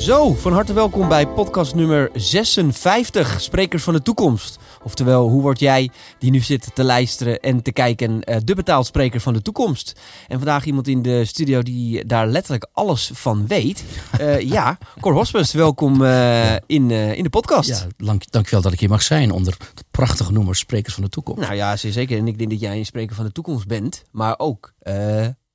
Zo, van harte welkom bij podcast nummer 56, Sprekers van de Toekomst. Oftewel, hoe word jij, die nu zit te luisteren en te kijken, uh, de betaald spreker van de toekomst? En vandaag iemand in de studio die daar letterlijk alles van weet. Uh, ja, Cor Hospes, welkom uh, in, in de podcast. Ja, dank, dankjewel dat ik hier mag zijn onder het prachtige noemer Sprekers van de Toekomst. Nou ja, zeker. En ik denk dat jij een spreker van de toekomst bent, maar ook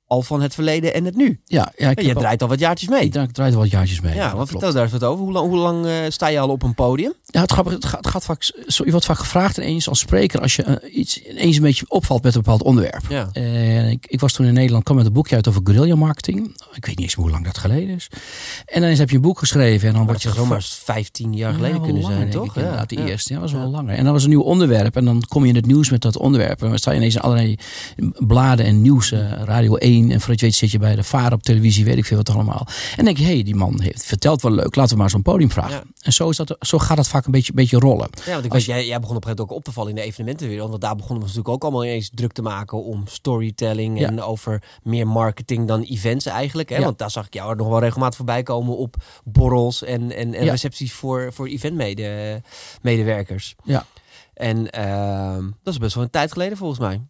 al van het verleden en het nu. Ja, ja ik je draait al wat jaartjes mee. Ik draai al wat jaartjes mee. Ja, wat vertel daar eens wat over. Hoe lang, hoe lang uh, sta je al op een podium? Ja, het, grappige, het, gaat, het gaat vaak, zo, je wordt vaak gevraagd ineens als spreker als je uh, iets ineens een beetje opvalt met een bepaald onderwerp. Ja. Uh, ik, ik, was toen in Nederland, kwam met een boekje uit over guerrilla marketing. Ik weet niet eens hoe lang dat geleden is. En dan heb je een boek geschreven en dan word je zomaar 15 jaar geleden ja, kunnen langer, zijn, toch? Ik, ja, de eerste, ja, was wel langer. En dan was een nieuw onderwerp en dan kom je in het nieuws met dat onderwerp. En dan sta je ineens in allerlei bladen en nieuws, Radio 1 en voordat je weet zit je bij de vaar op televisie, weet ik veel wat allemaal. En denk je, hé, hey, die man heeft verteld wel leuk, laten we maar zo'n podium vragen. En zo, is dat, zo gaat dat vaak een beetje, beetje rollen. Ja, want ik Als, jij, jij begon op een gegeven moment ook op te vallen in de evenementenwereld. Want daar begonnen we natuurlijk ook allemaal ineens druk te maken om storytelling en over meer marketing dan events eigenlijk. Hè? Want daar zag ik jou nog wel regelmatig voorbij komen op borrels en, en, en recepties voor, voor eventmedewerkers. Ja. En uh, dat is best wel een tijd geleden volgens mij.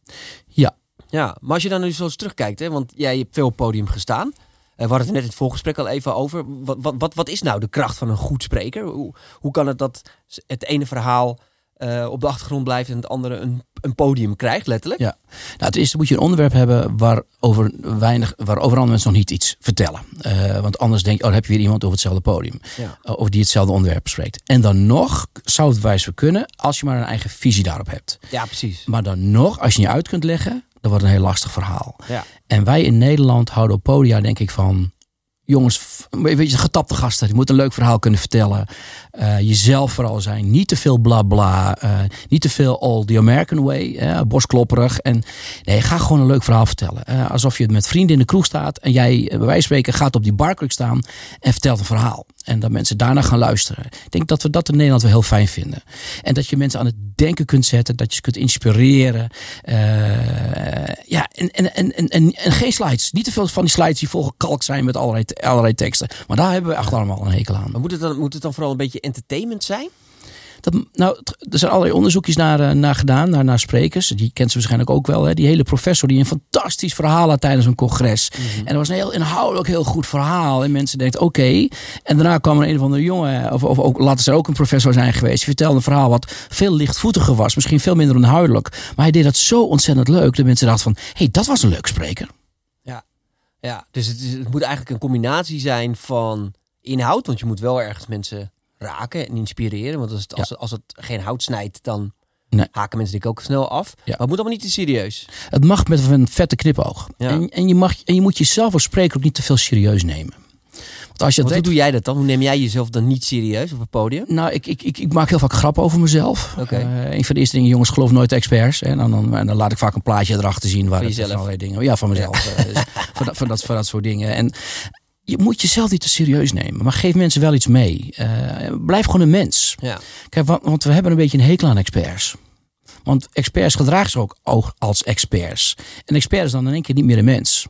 Ja, ja, maar als je dan nu zo eens terugkijkt, hè, want jij hebt veel op podium gestaan. Uh, we hadden het net in het voorgesprek al even over. Wat, wat, wat, wat is nou de kracht van een goed spreker? Hoe, hoe kan het dat het ene verhaal uh, op de achtergrond blijft en het andere een, een podium krijgt, letterlijk? Ja, nou, het eerste moet je een onderwerp hebben waarover, weinig, waarover andere mensen nog niet iets vertellen. Uh, want anders denk je, oh, heb je weer iemand over hetzelfde podium. Ja. Uh, of die hetzelfde onderwerp spreekt. En dan nog zou het wijs kunnen als je maar een eigen visie daarop hebt. Ja, precies. Maar dan nog, als je je uit kunt leggen, dat wordt een heel lastig verhaal. Ja. En wij in Nederland houden op podia denk ik van... Jongens, weet je, getapte gasten. Je moet een leuk verhaal kunnen vertellen. Uh, jezelf vooral zijn. Niet te veel bla bla. Uh, niet te veel all the American way. Uh, bosklopperig. En nee, ga gewoon een leuk verhaal vertellen. Uh, alsof je met vrienden in de kroeg staat. En jij, bij wijze van spreken, gaat op die barkruk staan. En vertelt een verhaal. En dat mensen daarna gaan luisteren. Ik denk dat we dat in Nederland wel heel fijn vinden. En dat je mensen aan het denken kunt zetten. Dat je ze kunt inspireren. ja, en, en, en, en, en, geen slides. Niet te veel van die slides die volgekalkt zijn met allerlei, allerlei teksten. Maar daar hebben we echt allemaal een hekel aan. Moet het dan, moet het dan vooral een beetje entertainment zijn? Dat, nou, er zijn allerlei onderzoekjes naar, naar gedaan, naar, naar sprekers. Die kent ze waarschijnlijk ook wel. Hè? Die hele professor die een fantastisch verhaal had tijdens een congres. Mhm. En dat was een heel inhoudelijk heel goed verhaal. En mensen denken, oké. En daarna kwam er een of andere jongen, of, of ook, laten ze ook een professor zijn geweest. Die vertelde een verhaal wat veel lichtvoetiger was. Misschien veel minder onhuidelijk. Maar hij deed dat zo ontzettend leuk. Dat mensen dachten van, hé, hey, dat was een leuk spreker. Ja, ja dus het, is, het moet eigenlijk een combinatie zijn van inhoud. Want je moet wel ergens mensen raken en inspireren. Want als het, als, als het geen hout snijdt, dan Nee. haken mensen denk ik ook snel af. Ja. Maar het moet allemaal niet te serieus. Het mag met een vette knipoog. Ja. En, en, je mag, en je moet jezelf als spreker ook niet te veel serieus nemen. Want als je hoe doe jij dat dan? Hoe neem jij jezelf dan niet serieus op het podium? Nou, ik, ik, ik, ik maak heel vaak grappen over mezelf. Oké. Eh, een van de eerste dingen, jongens, geloof nooit experts. En dan, dan, en dan laat ik vaak een plaatje erachter zien. Waar Van het jezelf? allerlei dingen. Ja, van mezelf. Eh, dus van, dat, van, dat, van dat soort dingen. En je moet jezelf niet te serieus nemen. Maar geef mensen wel iets mee. Eh, blijf gewoon een mens. Ja. Kijk, want, want we hebben een beetje een hekel aan experts. Want experts gedragen zich ook, als experts. En expert is dan in één keer niet meer een mens.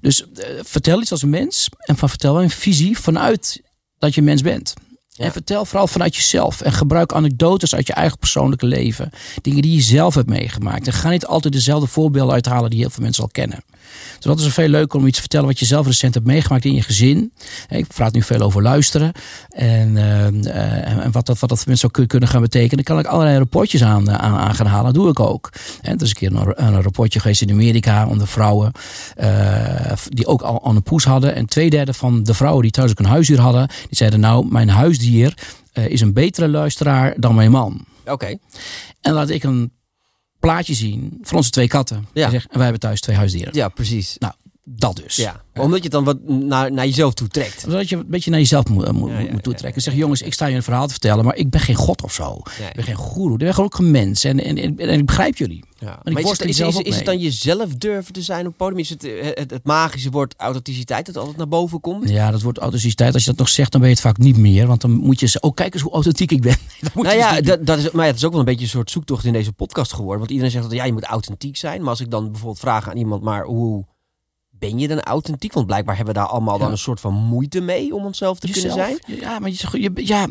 Dus eh, vertel iets als een mens. En van vertel een visie vanuit dat je een mens bent. Ja. En vertel vooral vanuit jezelf. En gebruik anekdotes uit je eigen persoonlijke leven. Dingen die je zelf hebt meegemaakt. En ga niet altijd dezelfde voorbeelden uithalen die heel veel mensen al kennen. Dus dat is een veel leuker om iets te vertellen wat je zelf recent hebt meegemaakt in je gezin. Ik praat nu veel over luisteren. En, eh, eh, en wat, dat, wat dat voor mensen zou kun- kunnen gaan betekenen. Dan kan ik allerlei rapportjes aan, eh, aan, aan gaan halen. Dat doe ik ook. En er is een keer een, een rapportje geweest in Amerika onder vrouwen. die ook al aan een poes hadden. En twee derde van de vrouwen die thuis ook een huisdier hadden. Die zeiden nou, mijn huisdier is een betere luisteraar dan mijn man. Oké. En laat ik een plaatje zien van onze twee katten. Ja. En wij hebben thuis twee huisdieren. Ja, precies. Nou, dat dus. Ja. Omdat je het dan wat naar, naar jezelf toe trekt. Zodat je een beetje naar jezelf moet, moet, Ja, ja, moet toetrekken. En zeg, jongens, ik sta je een verhaal te vertellen, maar ik ben geen god of zo. Ik ben geen goeroe. Ik ben gewoon ook een mens. En, en, en, en ik begrijp jullie. Maar Maar is, het, is, is, ook is het dan jezelf durven te zijn op het podium? Is het eh, het, het magische woord authenticiteit dat altijd naar boven komt? Ja, dat wordt authenticiteit. Als je dat nog zegt, dan ben je het vaak niet meer. Want dan moet je zeggen, oh kijk eens hoe authentiek ik ben. Dat moet Nou je ja, dat, dat is, maar het is ook wel een beetje een soort zoektocht in deze podcast geworden. Want iedereen zegt dat ja, je moet authentiek zijn. Maar als ik dan bijvoorbeeld vraag aan iemand, maar hoe ben je dan authentiek? Want blijkbaar hebben we daar allemaal dan een soort van moeite mee om onszelf te kunnen zijn. Ja, maar je, ja,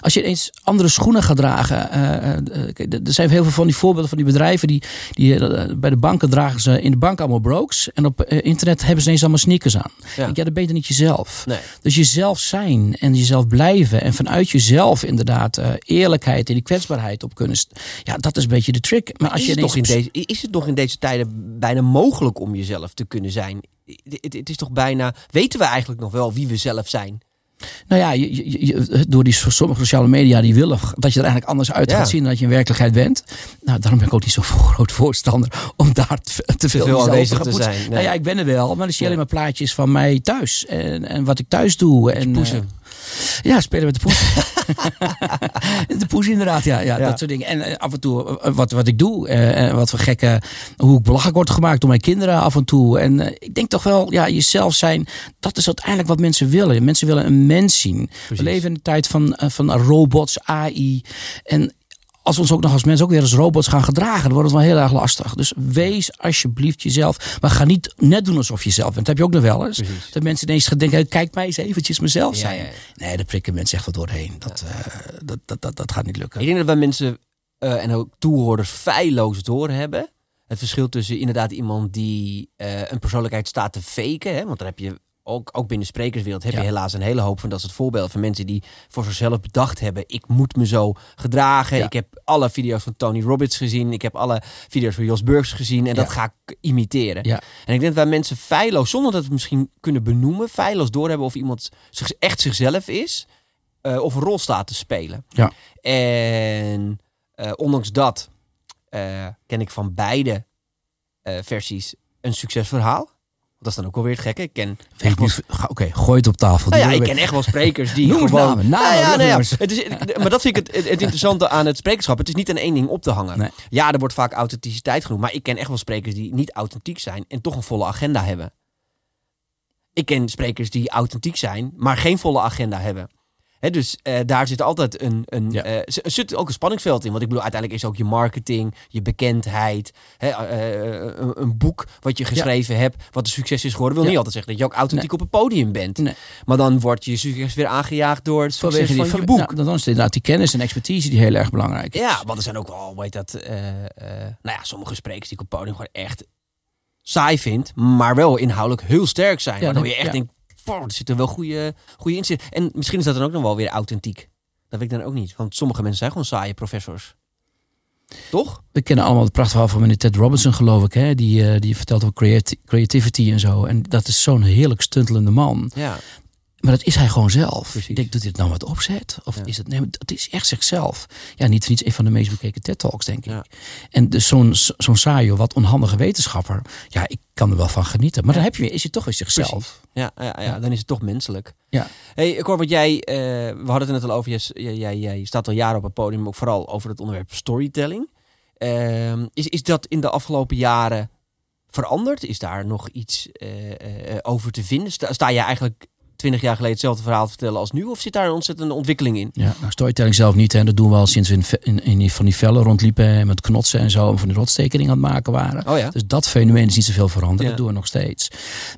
als je eens andere schoenen gaat dragen. eh, eh, kijk, er zijn heel veel van die voorbeelden van die bedrijven. Die, die eh, bij de banken dragen ze in de bank allemaal brokes. En op eh, internet hebben ze ineens allemaal sneakers aan. Ja. Dan ben je niet jezelf. Nee. Dus jezelf zijn en jezelf blijven. En vanuit jezelf inderdaad eh, eerlijkheid en die kwetsbaarheid op kunnen. Ja, dat is een beetje de trick. Maar als is, je het nog in deze, is het nog in deze tijden bijna mogelijk om jezelf te kunnen zijn? Het, het is toch bijna. Weten we eigenlijk nog wel wie we zelf zijn? Nou ja, je, je- je- door die so- sommige sociale media die willen dat je er eigenlijk anders uit Ja. gaat zien dan dat je in werkelijkheid bent. Nou, daarom ben ik ook niet zo groot voorstander om daar te, te veel, veel aanwezig te zijn, nee. Nou ja, ik ben er wel, maar dan zie je alleen maar plaatjes van mij thuis en, en wat ik thuis doe. En, poezen. Eh, ja, spelen met de poes. de poes inderdaad, ja, ja, Ja. dat soort dingen. En eh, af en toe eh, wat, wat ik doe, eh, en wat voor gekke, hoe ik belachelijk word gemaakt door mijn kinderen af en toe. En eh, ik denk toch wel, ja, jezelf zijn, dat is uiteindelijk wat mensen willen. Mensen willen een mens zien. We leven in een tijd van, eh, van robots, AI. En als we ons ook nog als mensen ook weer als robots gaan gedragen, dan wordt het wel heel erg lastig. Dus wees alsjeblieft jezelf. Maar ga niet net doen alsof je zelf bent. Dat heb je ook nog wel eens. Precies. Dat mensen ineens gaan denken, kijk mij eens eventjes mezelf zijn. ja, ja. Nee, daar prikken mensen echt wel doorheen. Dat, eh, dat, dat, dat, dat gaat niet lukken. Ik denk dat wij mensen eh, en ook toehoorders feilloos doorhebben. Het verschil tussen inderdaad iemand die eh, een persoonlijkheid staat te faken. Hè, want daar heb je ook, ook binnen de sprekerswereld heb je Ja. helaas een hele hoop van dat soort voorbeelden van mensen die voor zichzelf bedacht hebben. Ik moet me zo gedragen. Ja. Ik heb alle video's van Tony Robbins gezien. Ik heb alle video's van Jos Burgs gezien. En dat ga ik imiteren. En ik denk dat wij mensen feilloos, zonder dat we het misschien kunnen benoemen, feilloos doorhebben of iemand zich, echt zichzelf is. eh, of een rol staat te spelen. Ja. En eh, ondanks dat eh, ken ik van beide versies een succesverhaal. Dat is dan ook wel weer het gekke. Ik ken wel Oké, gooi het op tafel. nou ja, ik ken echt wel sprekers die Noem gewoon... namen, Nou ja, nou ja, het is, maar dat vind ik het, het, het interessante aan het sprekerschap. Het is niet aan één ding op te hangen. Nee. Ja, er wordt vaak authenticiteit genoemd. Maar ik ken echt wel sprekers die niet authentiek zijn en toch een volle agenda hebben. Ik ken sprekers die authentiek zijn, maar geen volle agenda hebben. Dus eh, daar zit altijd een, een, Ja. eh, zit ook een spanningsveld in. Want ik bedoel, uiteindelijk is ook je marketing, je bekendheid, eh, een, een boek wat je geschreven hebt, wat een succes is geworden, wil Ja. niet altijd zeggen dat je ook authentiek op het podium bent. Nee. Maar dan wordt je succes weer aangejaagd door het succes Vanwege van je boek. Nou, dan is inderdaad die kennis en expertise die heel erg belangrijk is. Ja, want er zijn ook wel, heet dat, nou ja, sommige sprekers die ik op het podium gewoon echt saai vind, maar wel inhoudelijk heel sterk zijn. Waardoor dan- je echt denkt, "Wow, er zitten wel goede, goede inzichten. En misschien is dat dan ook nog wel weer authentiek. Dat weet ik dan ook niet, want sommige mensen zijn gewoon saaie professors. Toch? We kennen allemaal het prachtverhaal van meneer Ted Robinson, geloof ik. Hè? Die, eh, die vertelt over creati- creativity en zo. En dat is zo'n heerlijk stuntelende man. Ja. Maar dat is hij gewoon zelf. Precies. Ik denk, doet het nou met opzet? Of Ja. is het, nee, het is echt zichzelf. Ja, niet voor niets een van de meest bekeken TED-talks, denk ik. Ja. En dus zo'n zo'n saaie, wat onhandige wetenschapper. Ja, ik kan er wel van genieten. Maar dan heb je, is je toch weer zichzelf. Ja, ja, ja, dan is het toch menselijk. Ja. Hey, ik hoor wat jij, eh, we hadden het net al over, jij, jij, jij, jij staat al jaren op het podium, ook vooral over het onderwerp storytelling. Ehm, is, is dat in de afgelopen jaren veranderd? Is daar nog iets eh, eh, over te vinden? Sta, sta je eigenlijk twintig jaar geleden hetzelfde verhaal te vertellen als nu? Of zit daar een ontzettende ontwikkeling in? Ja, nou, storytelling zelf niet. Hè. Dat doen we al sinds we in, in, in die- van die vellen rondliepen. en Met knotsen en zo. En van die rotstekeningen aan het maken waren. Oh ja? Dus dat fenomeen is niet zoveel veranderd. Ja. Dat doen we nog steeds.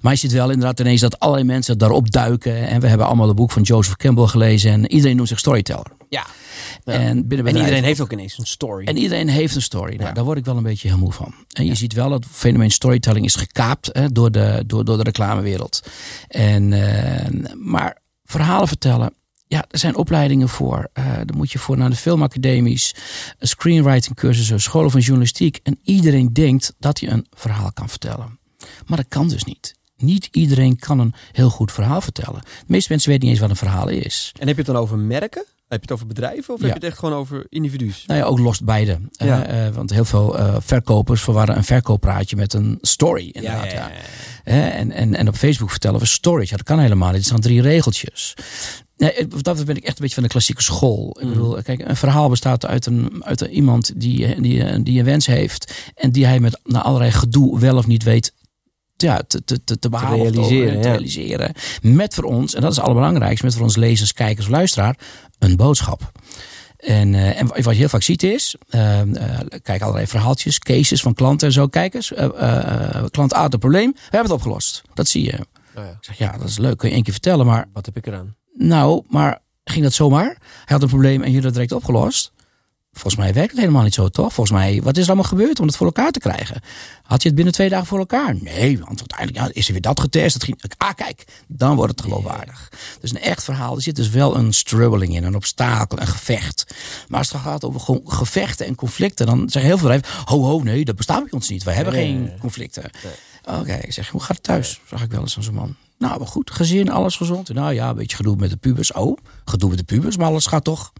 Maar je ziet wel inderdaad ineens dat allerlei mensen daarop duiken. En we hebben allemaal het boek van Joseph Campbell gelezen. En iedereen noemt zich storyteller. Ja. Ja. En, binnen En iedereen heeft ook ineens een story. En iedereen heeft een story. Nou, Ja. Daar word ik wel een beetje heel moe van. En je ziet wel dat het fenomeen storytelling is gekaapt hè, door, de, door, door de reclamewereld. En, eh, maar verhalen vertellen. Ja, er zijn opleidingen voor. Eh daar moet je voor naar de filmacademies, screenwriting cursussen, scholen van journalistiek. En iedereen denkt dat hij een verhaal kan vertellen. Maar dat kan dus niet. Niet iedereen kan een heel goed verhaal vertellen. De meeste mensen weten niet eens wat een verhaal is. En heb je het dan over merken? Heb je het over bedrijven? Of Ja. heb je het echt gewoon over individu's? Nou ja, ook lost beide. Eh, Ja. eh, want heel veel eh, verkopers verwarren een verkooppraatje met een story. Inderdaad, ja, En, en, en op Facebook vertellen we stories. Ja, dat kan helemaal niet. Het zijn drie regeltjes. Nee, wat dat ben ik echt een beetje van de klassieke school. Ik Mm. bedoel, kijk, een verhaal bestaat uit, een, uit een, iemand die, die, die een wens heeft. En die hij met na allerlei gedoe wel of niet weet ja, te, te, te, te behalen te- realiseren, te ja. realiseren. Met voor ons, en dat is het allerbelangrijkste, met voor ons lezers, kijkers, luisteraar, een boodschap. En, uh, en wat je heel vaak ziet is, uh, uh, kijk allerlei verhaaltjes, cases van klanten en zo. Kijk eens, klant A had een probleem, we hebben het opgelost. Dat zie je. Oh ja. Ik zeg, ja, dat is leuk, kun je één keer vertellen, maar... Wat heb ik eraan? Nou, maar ging dat zomaar? Hij had een probleem en jullie dat direct opgelost? Volgens mij werkt het helemaal niet zo, toch? Volgens mij, wat is er allemaal gebeurd om het voor elkaar te krijgen? Had je het binnen twee dagen voor elkaar? Nee, want uiteindelijk ja, is er weer dat getest. Dat ging, ah, kijk, dan wordt het geloofwaardig. Dus een echt verhaal, er zit dus wel een struggling in, een obstakel, een gevecht. Maar als het gaat over gevechten en conflicten, dan zeggen heel veel bedrijven, ho, ho, nee, dat bestaat bij ons niet. Wij hebben geen conflicten. Oké, ik zeg, hoe gaat het thuis? Zag ik wel eens aan zo'n man. Nou, maar goed, gezin, alles gezond. Nou ja, een beetje gedoe met de pubers. Oh, gedoe met de pubers, maar alles gaat toch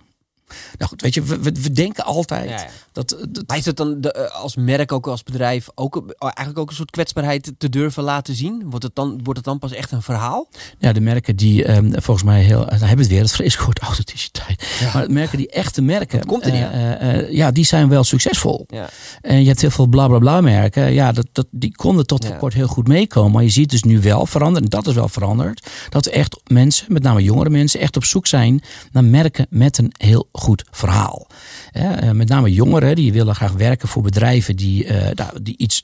nou goed, weet je, we, we denken altijd dat, dat. Maar is het dan de, eh, als merk, ook als bedrijf, ook eh, eigenlijk ook een soort kwetsbaarheid te durven laten zien? Wordt het dan, wordt het dan pas echt een verhaal? Ja, de merken die um, volgens mij heel. Dan hebben we het weer, het vreselijk woord authenticiteit. Ja. Maar merken die echte merken. komt er uh, uh, ja, die zijn wel succesvol. Ja. En je hebt heel veel bla bla bla merken. Ja, dat, dat, die konden tot voor kort heel goed meekomen. Maar je ziet dus nu wel veranderen, en dat is wel veranderd. Dat echt mensen, met name jongere mensen, echt op zoek zijn naar merken met een heel goed verhaal. Eh, met name jongeren die willen graag werken voor bedrijven die, uh, die iets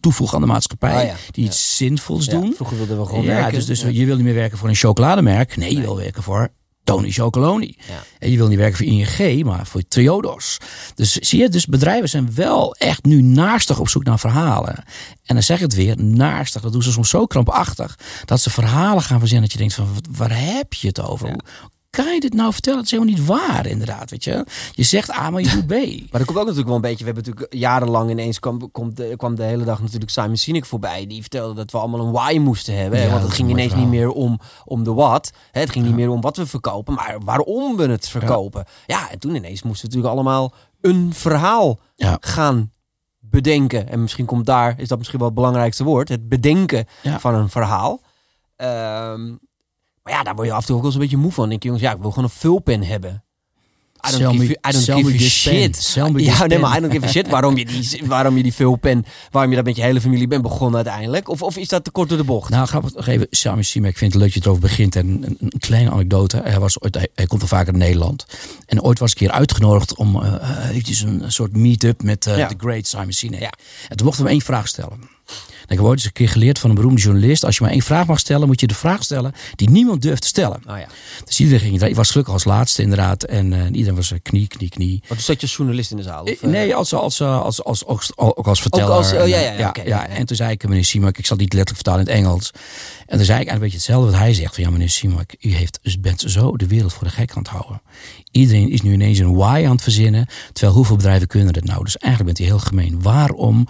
toevoegen aan de maatschappij. Ah, die iets zinvols doen. Vroeger wilden we gewoon werken. Dus, dus je wil niet meer werken voor een chocolademerk. Nee, je wil werken voor Tony Chocoloni. En je wil niet werken voor ING, maar voor Triodos. Dus zie je, dus bedrijven zijn wel echt nu naastig op zoek naar verhalen. En dan zeg ik het weer, naastig. Dat doen ze soms zo krampachtig. Dat ze verhalen gaan verzinnen dat je denkt van, waar heb je het over? Kan je dit nou vertellen? Het is helemaal niet waar, inderdaad. Weet je, je zegt A, maar je doet B. maar dat komt ook natuurlijk wel een beetje. We hebben natuurlijk jarenlang ineens kwam, kwam, de, kwam de hele dag natuurlijk Simon Sinek voorbij. Die vertelde dat we allemaal een why moesten hebben. Ja, want het ging ineens niet meer om, om de wat. Het ging niet meer om wat we verkopen, maar waarom we het verkopen. Ja, en toen ineens moesten we natuurlijk allemaal een verhaal gaan bedenken. En misschien komt daar, is dat misschien wel het belangrijkste woord, het bedenken van een verhaal. Um, maar ja, daar word je af en toe ook wel eens een beetje moe van. denk je, jongens, ja, ik wil gewoon een vulpen hebben. I don't give, me, I don't give a shit. Ja, nee, maar I don't give a shit waarom je die, waarom je die vulpen, waarom je dat met je hele familie bent begonnen uiteindelijk. Of, of is dat te kort door de bocht? Nou, grappig nog even, Sami Simek, ik vind het leuk dat je erover begint. En een, een, kleine anekdote. Hij, was ooit, hij, komt al vaker in Nederland. En ooit was ik hier uitgenodigd om uh, eventjes een, soort meet-up met uh, de great Simon Sinek. Ja. En toen mochten we hem één vraag stellen. Ik heb ooit eens een keer geleerd van een beroemde journalist. Als je maar één vraag mag stellen, moet je de vraag stellen die niemand durft te stellen. Oh ja. Dus iedereen ging. Ik was gelukkig als laatste inderdaad. En uh, iedereen was uh, knie, knie, knie. Wat zat je als journalist in de zaal? Of, uh... Nee, als, als, als, als, als, ook als verteller. Ook als, oh, ja, ja, ja, okay, ja, En toen zei ik, meneer Simak, ik zal niet letterlijk vertalen in het Engels. En toen zei ik eigenlijk een beetje hetzelfde wat hij zegt. Van, ja, meneer Simak, u heeft, bent zo de wereld voor de gek aan het houden. Iedereen is nu ineens een why aan het verzinnen. Terwijl hoeveel bedrijven kunnen dat nou? Dus eigenlijk bent u heel gemeen. Waarom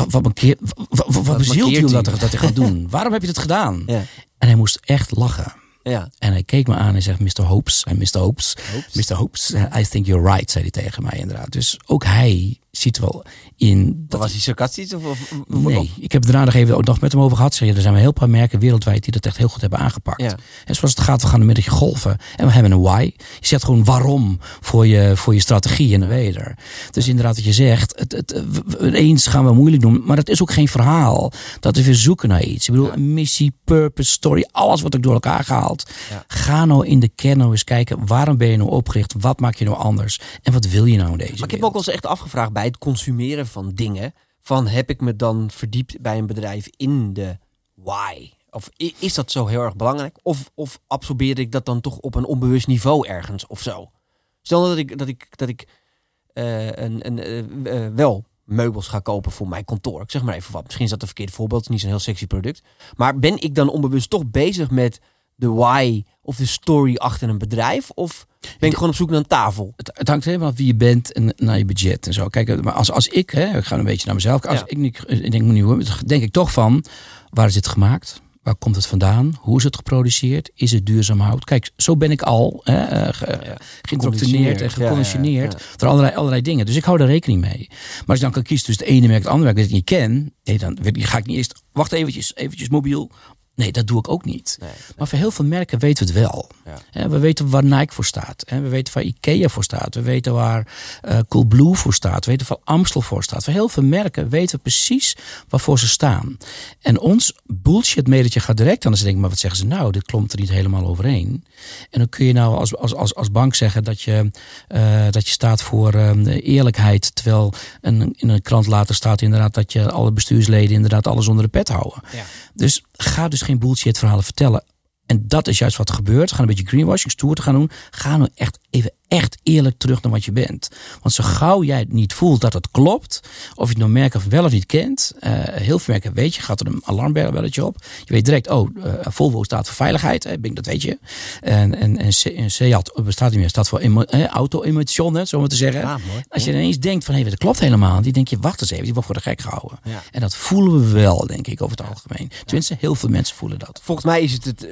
wat, wat, markeer, wat, wat, wat bezielt om dat, dat hij gaat doen? Waarom heb je dat gedaan? Ja. En hij moest echt lachen. Ja. En hij keek me aan en zegt, Mr. Hopes. En Mr. Hopes, Hopes. Mr. Hopes, I think you're right, zei hij tegen mij inderdaad. Dus ook hij ziet wel in... Dat was hij sarcastisch? Of, of, nee, ik heb daarna nog even ook nog met hem over gehad. Zeg, er zijn wel heel paar merken wereldwijd die dat echt heel goed hebben aangepakt. Ja. En zoals het gaat, we gaan een middagje golfen. En we hebben een why. Je zegt gewoon waarom voor je, voor je strategie en de weder. Dus inderdaad wat je zegt, het, het, eens gaan we moeilijk doen. Maar dat is ook geen verhaal. Dat we weer zoeken naar iets. Ik bedoel, een missie, purpose, story. Alles wordt ook door elkaar gehaald. Ga nou in de kern nou eens kijken. Waarom ben je nou opgericht? Wat maak je nou anders? En wat wil je nou in deze Maar ik heb ook eens echt afgevraagd bij het consumeren van dingen. Van heb ik me dan verdiept bij een bedrijf in de why? Of is dat zo heel erg belangrijk? Of, of absorbeer ik dat dan toch op een onbewust niveau ergens of zo? Stel dat ik, dat ik, dat ik uh, een, een, uh, wel meubels ga kopen voor mijn kantoor. Ik zeg maar even wat. Misschien is dat een verkeerd voorbeeld. Niet zo'n heel sexy product. Maar ben ik dan onbewust toch bezig met de why of de story achter een bedrijf? Of ben ik gewoon op zoek naar een tafel? Het, het hangt helemaal af wie je bent en naar je budget en zo. Kijk, maar als, als ik, hè, ik ga een beetje naar mezelf. Als ik, ik, ik denk, nu, denk ik toch van, waar is het gemaakt? Waar komt het vandaan? Hoe is het geproduceerd? Is het duurzaam hout? Kijk, zo ben ik al hè, ge, geïndoctrineerd en geconditioneerd. Ja, ja, allerlei, allerlei dingen. Dus ik hou daar rekening mee. Maar als je dan kan kiezen tussen het ene merk en het andere merk dat ik niet ken. Nee, dan ga ik niet eerst... Wacht eventjes, eventjes mobiel Nee, dat doe ik ook niet. Maar voor heel veel merken weten we het wel. Ja. We weten waar Nike voor staat. We weten waar Ikea voor staat. We weten waar uh, Coolblue voor staat. We weten waar Amstel voor staat. Voor heel veel merken weten we precies waarvoor ze staan. En ons bullshit medetje gaat direct aan. Dan denk ik, maar wat zeggen ze nou? Dit klopt er niet helemaal overeen. En dan kun je nou als, als, als, als bank zeggen dat je, uh, dat je staat voor uh, eerlijkheid. Terwijl een, in een krant later staat inderdaad dat je alle bestuursleden inderdaad alles onder de pet houden. Ja. Dus ga dus geen bullshit verhalen vertellen. En dat is juist wat gebeurt. Ga een beetje greenwashing, stoer te gaan doen. Ga nou echt even echt eerlijk terug naar wat je bent. Want zo gauw jij het niet voelt dat het klopt, of je het nou merk of wel of niet kent, uh, heel veel merken weet je, gaat er een alarmbelletje op. Je weet direct, oh, uh, Volvo staat voor veiligheid, hè, dat weet je. En, en, en, Seat bestaat niet meer, staat voor auto-emotion, zo maar te zeggen. Ja, Als je ineens denkt van, hé, hey, dat klopt helemaal, die denk je, wacht eens even, die wordt voor de gek gehouden. Ja. En dat voelen we wel, denk ik, over het algemeen. Tenminste, heel veel mensen voelen dat. Volgens mij is het het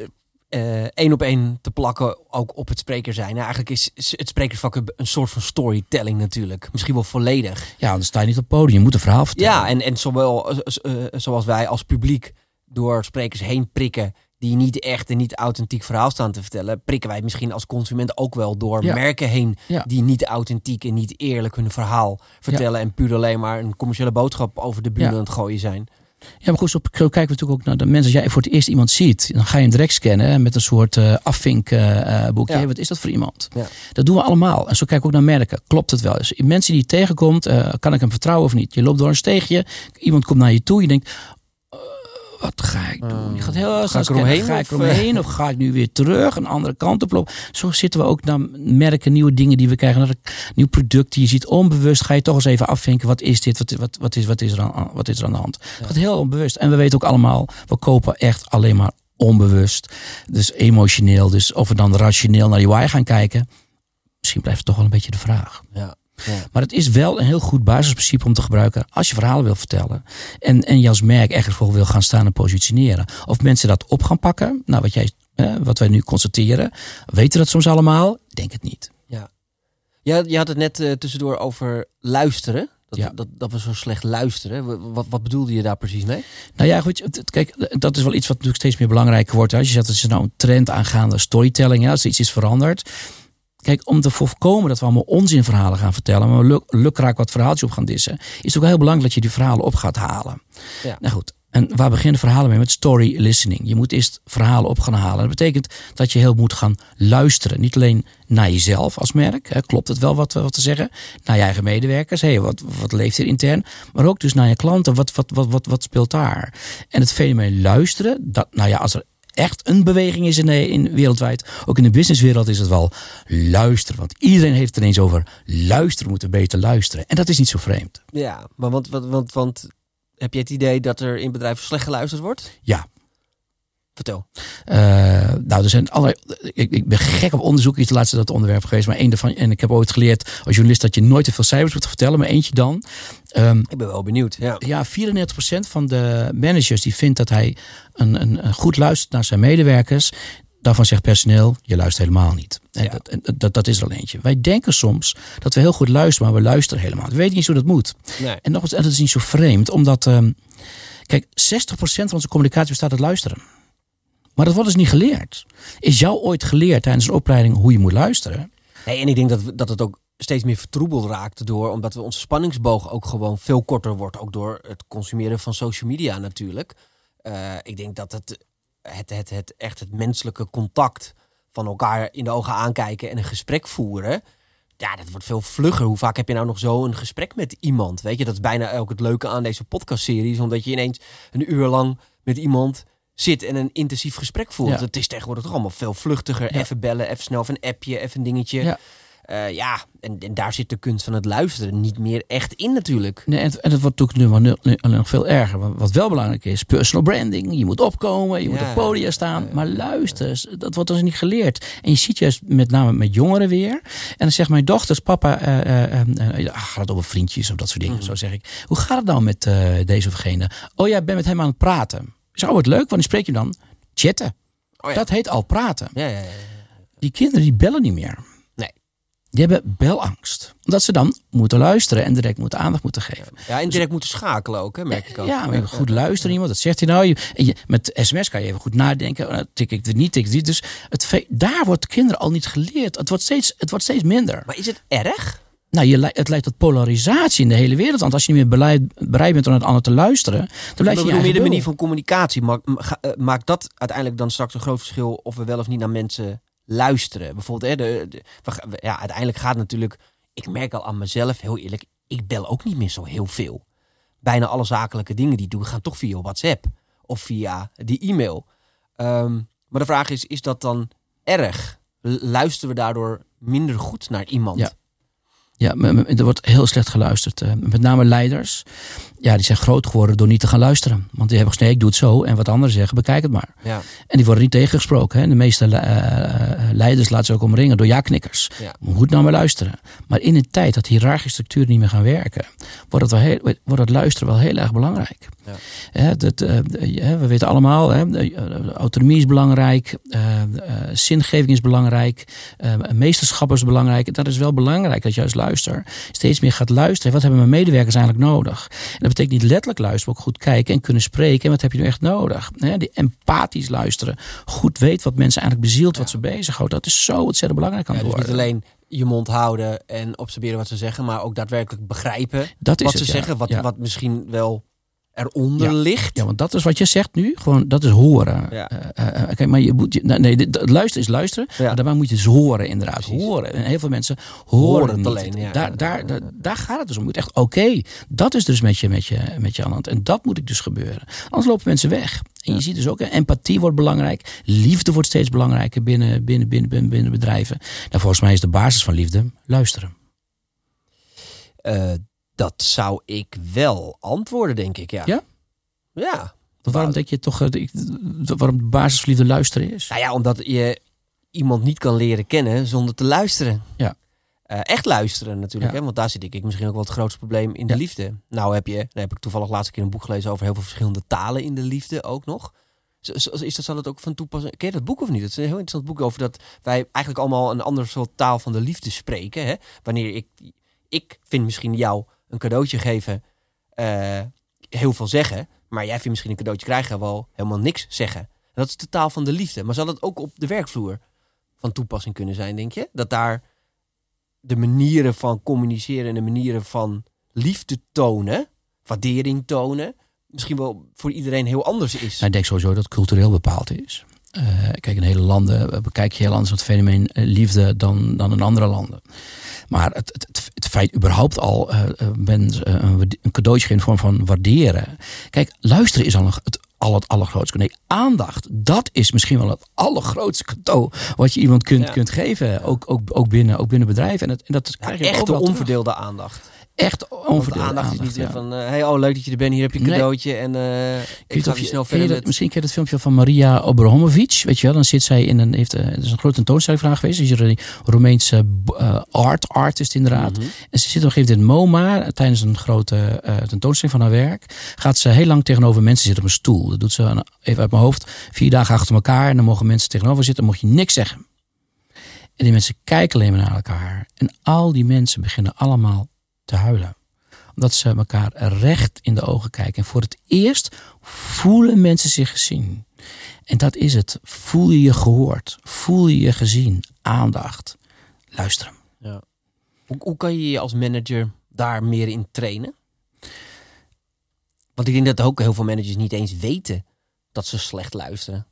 uh, één op één te plakken ook op het spreker zijn. Nou, eigenlijk is het sprekersvak een soort van storytelling natuurlijk. Misschien wel volledig. Ja, dan sta je niet op het podium. Je moet een verhaal vertellen. Ja, en, en zowel uh, zoals wij als publiek door sprekers heen prikken die niet echt en niet authentiek verhaal staan te vertellen, prikken wij misschien als consument ook wel door merken heen die niet authentiek en niet eerlijk hun verhaal vertellen en puur alleen maar een commerciële boodschap over de bühne aan het gooien zijn. Ja, maar goed, zo kijken we natuurlijk ook naar de mensen. Als jij voor het eerst iemand ziet, dan ga je hem direct scannen met een soort uh, afvinkboekje. Uh, Wat is dat voor iemand? Ja. Dat doen we allemaal. En zo kijken we ook naar merken. Klopt het wel? Dus mensen die je tegenkomt, uh, kan ik hem vertrouwen of niet? Je loopt door een steegje, iemand komt naar je toe, je denkt, wat ga ik doen? Je gaat heel ga ik eromheen, ga ik eromheen of, of ga ik nu weer terug een andere kant op lopen? Zo zitten we ook naar merken, nieuwe dingen die we krijgen, naar een nieuw product die je ziet. Onbewust ga je toch eens even afvinken. Wat is dit? Wat, wat, wat, is, wat, is, er aan, wat is er aan de hand? Het gaat heel onbewust. En we weten ook allemaal, we kopen echt alleen maar onbewust. Dus emotioneel. Dus of we dan rationeel naar die why gaan kijken. Misschien blijft het toch wel een beetje de vraag. Ja. Maar het is wel een heel goed basisprincipe om te gebruiken als je verhalen wil vertellen. En, en je als merk echt ervoor wil gaan staan en positioneren. Of mensen dat op gaan pakken. Nou, wat, jij, eh, wat wij nu constateren. Weten dat soms allemaal? Denk het niet. Ja. ja je had het net uh, tussendoor over luisteren. Dat, ja. dat, dat we zo slecht luisteren. Wat, wat bedoelde je daar precies mee? Nou ja, goed. Kijk, dat is wel iets wat natuurlijk steeds meer belangrijker wordt. Als je zegt dat is nou een trend aangaande storytelling. Ja, als er iets is veranderd. Kijk, om te voorkomen dat we allemaal onzinverhalen gaan vertellen, maar luk, lukraak wat verhaaltjes op gaan dissen, is het ook heel belangrijk dat je die verhalen op gaat halen. Ja. Nou goed, en waar beginnen verhalen mee? Met story listening. Je moet eerst verhalen op gaan halen. Dat betekent dat je heel moet gaan luisteren. Niet alleen naar jezelf als merk. Hè, klopt het wel wat, wat te zeggen? Naar je eigen medewerkers. Hey, wat, wat leeft er intern? Maar ook dus naar je klanten. Wat, wat, wat, wat, wat speelt daar? En het fenomeen luisteren. Dat, nou ja, als er echt een beweging is in, in wereldwijd. Ook in de businesswereld is het wel luisteren. Want iedereen heeft het ineens over luisteren, moeten beter luisteren. En dat is niet zo vreemd. Ja, maar want, want, want, want heb je het idee dat er in bedrijven slecht geluisterd wordt? Ja, Vertel. Uh, nou, er zijn allerlei. Ik, ik, ben gek op onderzoek. Iets laatste dat onderwerp geweest. Maar één daarvan. En ik heb ooit geleerd als journalist dat je nooit te veel cijfers moet vertellen. Maar eentje dan. Um, ik ben wel benieuwd. Ja, ja 94% van de managers die vindt dat hij een, een, een goed luistert naar zijn medewerkers. Daarvan zegt personeel, je luistert helemaal niet. En ja. dat, dat, dat, is er al eentje. Wij denken soms dat we heel goed luisteren, maar we luisteren helemaal. We weten niet hoe dat moet. Nee. En nog eens, en dat is niet zo vreemd, omdat, um, kijk, 60% van onze communicatie bestaat uit luisteren. Maar dat wordt dus niet geleerd. Is jou ooit geleerd tijdens een opleiding hoe je moet luisteren? Nee, en ik denk dat, dat het ook steeds meer vertroebeld raakt door, omdat we onze spanningsboog ook gewoon veel korter wordt. Ook door het consumeren van social media natuurlijk. Uh, ik denk dat het, het, het, het echt het menselijke contact van elkaar in de ogen aankijken en een gesprek voeren. Ja, dat wordt veel vlugger. Hoe vaak heb je nou nog zo een gesprek met iemand? Weet je, dat is bijna ook het leuke aan deze podcastseries. Omdat je ineens een uur lang met iemand zit en een intensief gesprek voert. Het is tegenwoordig toch allemaal veel vluchtiger. Even bellen, even snel, een appje, even een dingetje. Ja. Uh, ja, en, en, daar zit de kunst van het luisteren niet meer echt in natuurlijk. Nee, en, en het wordt natuurlijk nu, nu, nu, nog veel erger. Wat wel belangrijk is, personal branding. Je moet opkomen, je moet op podium staan. Maar luister, dat wordt dus niet geleerd. En je ziet juist met name met jongeren weer. En dan zegt mijn dochters, papa, uh, uh, gaat het over vriendjes of dat soort dingen. Mm. Zo zeg ik. Hoe gaat het nou met deze of gene? Oh ja, ik ben met hem aan het praten. Zou het leuk, want spreek je dan chatten. Oh ja. Dat heet al praten. Ja, ja, die kinderen die bellen niet meer. Nee. Die hebben belangst. Omdat ze dan moeten luisteren en direct moeten aandacht moeten geven. Ja, en direct moeten schakelen ook, hè, merk ik ook. Ja, maar goed luisteren iemand. Dat zegt hij nou. Je, met sms kan je even goed nadenken. Oh, nou, tik ik het niet, tik ik niet. Dus het, daar wordt kinderen al niet geleerd. Het wordt steeds, het wordt steeds minder. Maar is het erg? Nou, je, het leidt tot polarisatie in de hele wereld. Want als je niet meer beleid, bereid bent om naar het ander te luisteren, dan blijf je bedoel meer de manier van communicatie. Eh, Maakt dat uiteindelijk dan straks een groot verschil of we wel of niet naar mensen luisteren? Bijvoorbeeld, hè, de, de- ja, uiteindelijk gaat natuurlijk. Ik merk al aan mezelf, heel eerlijk, ik bel ook niet meer zo heel veel. Bijna alle zakelijke dingen die ik doe, gaan toch via WhatsApp of via die e-mail. Ehm, maar de vraag is, is dat dan erg? Luisteren we daardoor minder goed naar iemand? Ja. Ja, er wordt heel slecht geluisterd. Eh, Met name leiders. Ja, die zijn groot geworden door niet te gaan luisteren. Want die hebben gezegd, nee, ik doe het zo. En wat anderen zeggen, bekijk het maar. Ja. En die worden niet tegengesproken. Hè. De meeste le- eh, leiders laten ze ook omringen door ja-knikkers. Ja. Moet nou maar luisteren. Maar in een tijd dat hiërarchische structuren niet meer gaan werken, wordt het, wel heel, wordt het luisteren wel heel erg belangrijk. Ja. Hè, dat, eh, we weten allemaal, hè, eh, autonomie is belangrijk, eh, eh, zingeving is belangrijk, eh, meesterschap is belangrijk. Dat is wel belangrijk dat je als luister steeds meer gaat luisteren. Wat hebben mijn medewerkers eigenlijk nodig? En dat betekent niet letterlijk luisteren, maar ook goed kijken en kunnen spreken. En wat heb je nu echt nodig? Die empathisch luisteren. Goed weet wat mensen eigenlijk bezielt, wat ze bezighoudt. Dat is zo ontzettend belangrijk aan Ja, het dus niet alleen je mond houden en observeren wat ze zeggen, maar ook daadwerkelijk begrijpen Dat is wat het, ze ja. zeggen, wat, Ja. wat misschien wel eronder ligt. Ja, want dat is wat je zegt nu. Gewoon, dat is horen. Ja. Eh, eh, eh, kijk, maar je moet, je- nee, nee, dit- luisteren is luisteren. Ja. Maar daarbij moet je dus horen, inderdaad. Precies. Horen. En heel veel mensen horen, Horen het niet. alleen, ja. daar, daar, daar, daar gaat het dus om. Je moet echt, oké, dat is dus met je, met, je, met je aan hand. En dat moet ik dus gebeuren. Anders lopen mensen weg. En je ziet dus ook, empathie wordt belangrijk. Liefde wordt steeds belangrijker binnen, binnen, binnen, binnen, binnen bedrijven. Nou, volgens mij is de basis van liefde luisteren. Eh, dat zou ik wel antwoorden, denk ik. Ja. Ja? Waarom denk je toch, ik- waarom de basis van liefde luisteren is? Nou ja, omdat je iemand niet kan leren kennen zonder te luisteren. Ja. Eh, echt luisteren natuurlijk, Ja. hè? want daar zit ik, ik misschien ook wel het grootste probleem in de Ja. liefde. Nou heb je, nou heb ik toevallig laatst een keer een boek gelezen over heel veel verschillende talen in de liefde ook nog. Is dat, zal het ook van toepassing? Ken je dat boek of niet? Het is een heel interessant boek over dat wij eigenlijk allemaal een ander soort taal van de liefde spreken. Hè? Wanneer ik, ik vind misschien jou een cadeautje geven eh, heel veel zeggen, maar jij vindt misschien een cadeautje krijgen wel helemaal niks zeggen. En dat is de taal van de liefde. Maar zal dat ook op de werkvloer van toepassing kunnen zijn, denk je? Dat daar de manieren van communiceren en de manieren van liefde tonen, waardering tonen, misschien wel voor iedereen heel anders is. Nou, ik denk sowieso dat het cultureel bepaald is. Eh, kijk, in hele landen eh, bekijk je heel anders het fenomeen eh, liefde dan, dan in andere landen. Maar het, het, het, feit überhaupt al mensen eh, een, cadeautje in vorm van waarderen. Kijk, luisteren is al een, het, al het allergrootste. Nee, aandacht, dat is misschien wel het allergrootste cadeau wat je iemand kunt, Ja. kunt geven. Ook, ook, ook, binnen, ook binnen bedrijven. En, het, en dat krijg je terug. onverdeelde aandacht. Echt Want onverdeelde aandacht, is niet ja. van, eh, hey, oh leuk dat je er bent, hier heb je een Nee. cadeautje en eh, Ik ga je- snel je verder dat- met... Misschien ken je het filmpje van Maria Obrahomovic. Weet je wel, dan zit zij in een. Heeft, eh, er is een grote tentoonstelling vandaag geweest. Is er een Roemeense eh, art artist, inderdaad. Mhm. En ze zit op een gegeven moment in MoMA. Tijdens een grote eh, tentoonstelling van haar werk. Gaat ze heel lang tegenover mensen zitten op een stoel. Dat doet ze even uit mijn hoofd. Vier dagen achter elkaar. En dan mogen mensen tegenover zitten. Dan mocht je niks zeggen. En die mensen kijken alleen maar naar elkaar. En al die mensen beginnen allemaal te huilen omdat ze elkaar recht in de ogen kijken. En voor het eerst voelen mensen zich gezien. En dat is het. Voel je je gehoord? Voel je je gezien? Aandacht. Luisteren. Ja. Hoe, hoe kan je je als manager daar meer in trainen? Want ik denk dat ook heel veel managers niet eens weten dat ze slecht luisteren.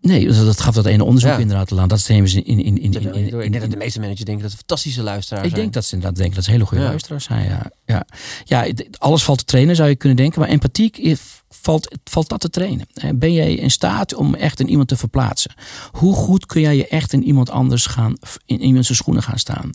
Nee, dat gaf dat ene onderzoek Ja. inderdaad aan. Dat nemen ze in, in, in, in, in, ik denk dat de meeste managers denken dat ze fantastische luisteraars Ik zijn. denk dat ze inderdaad denken dat ze hele goede Ja. luisteraars zijn. Ja. Ja. Ja, alles valt te trainen zou je kunnen denken. Maar empathie valt, valt dat te trainen. Ben jij in staat om echt in iemand te verplaatsen? Hoe goed kun jij je echt in iemand anders gaan, in iemand zijn schoenen gaan staan?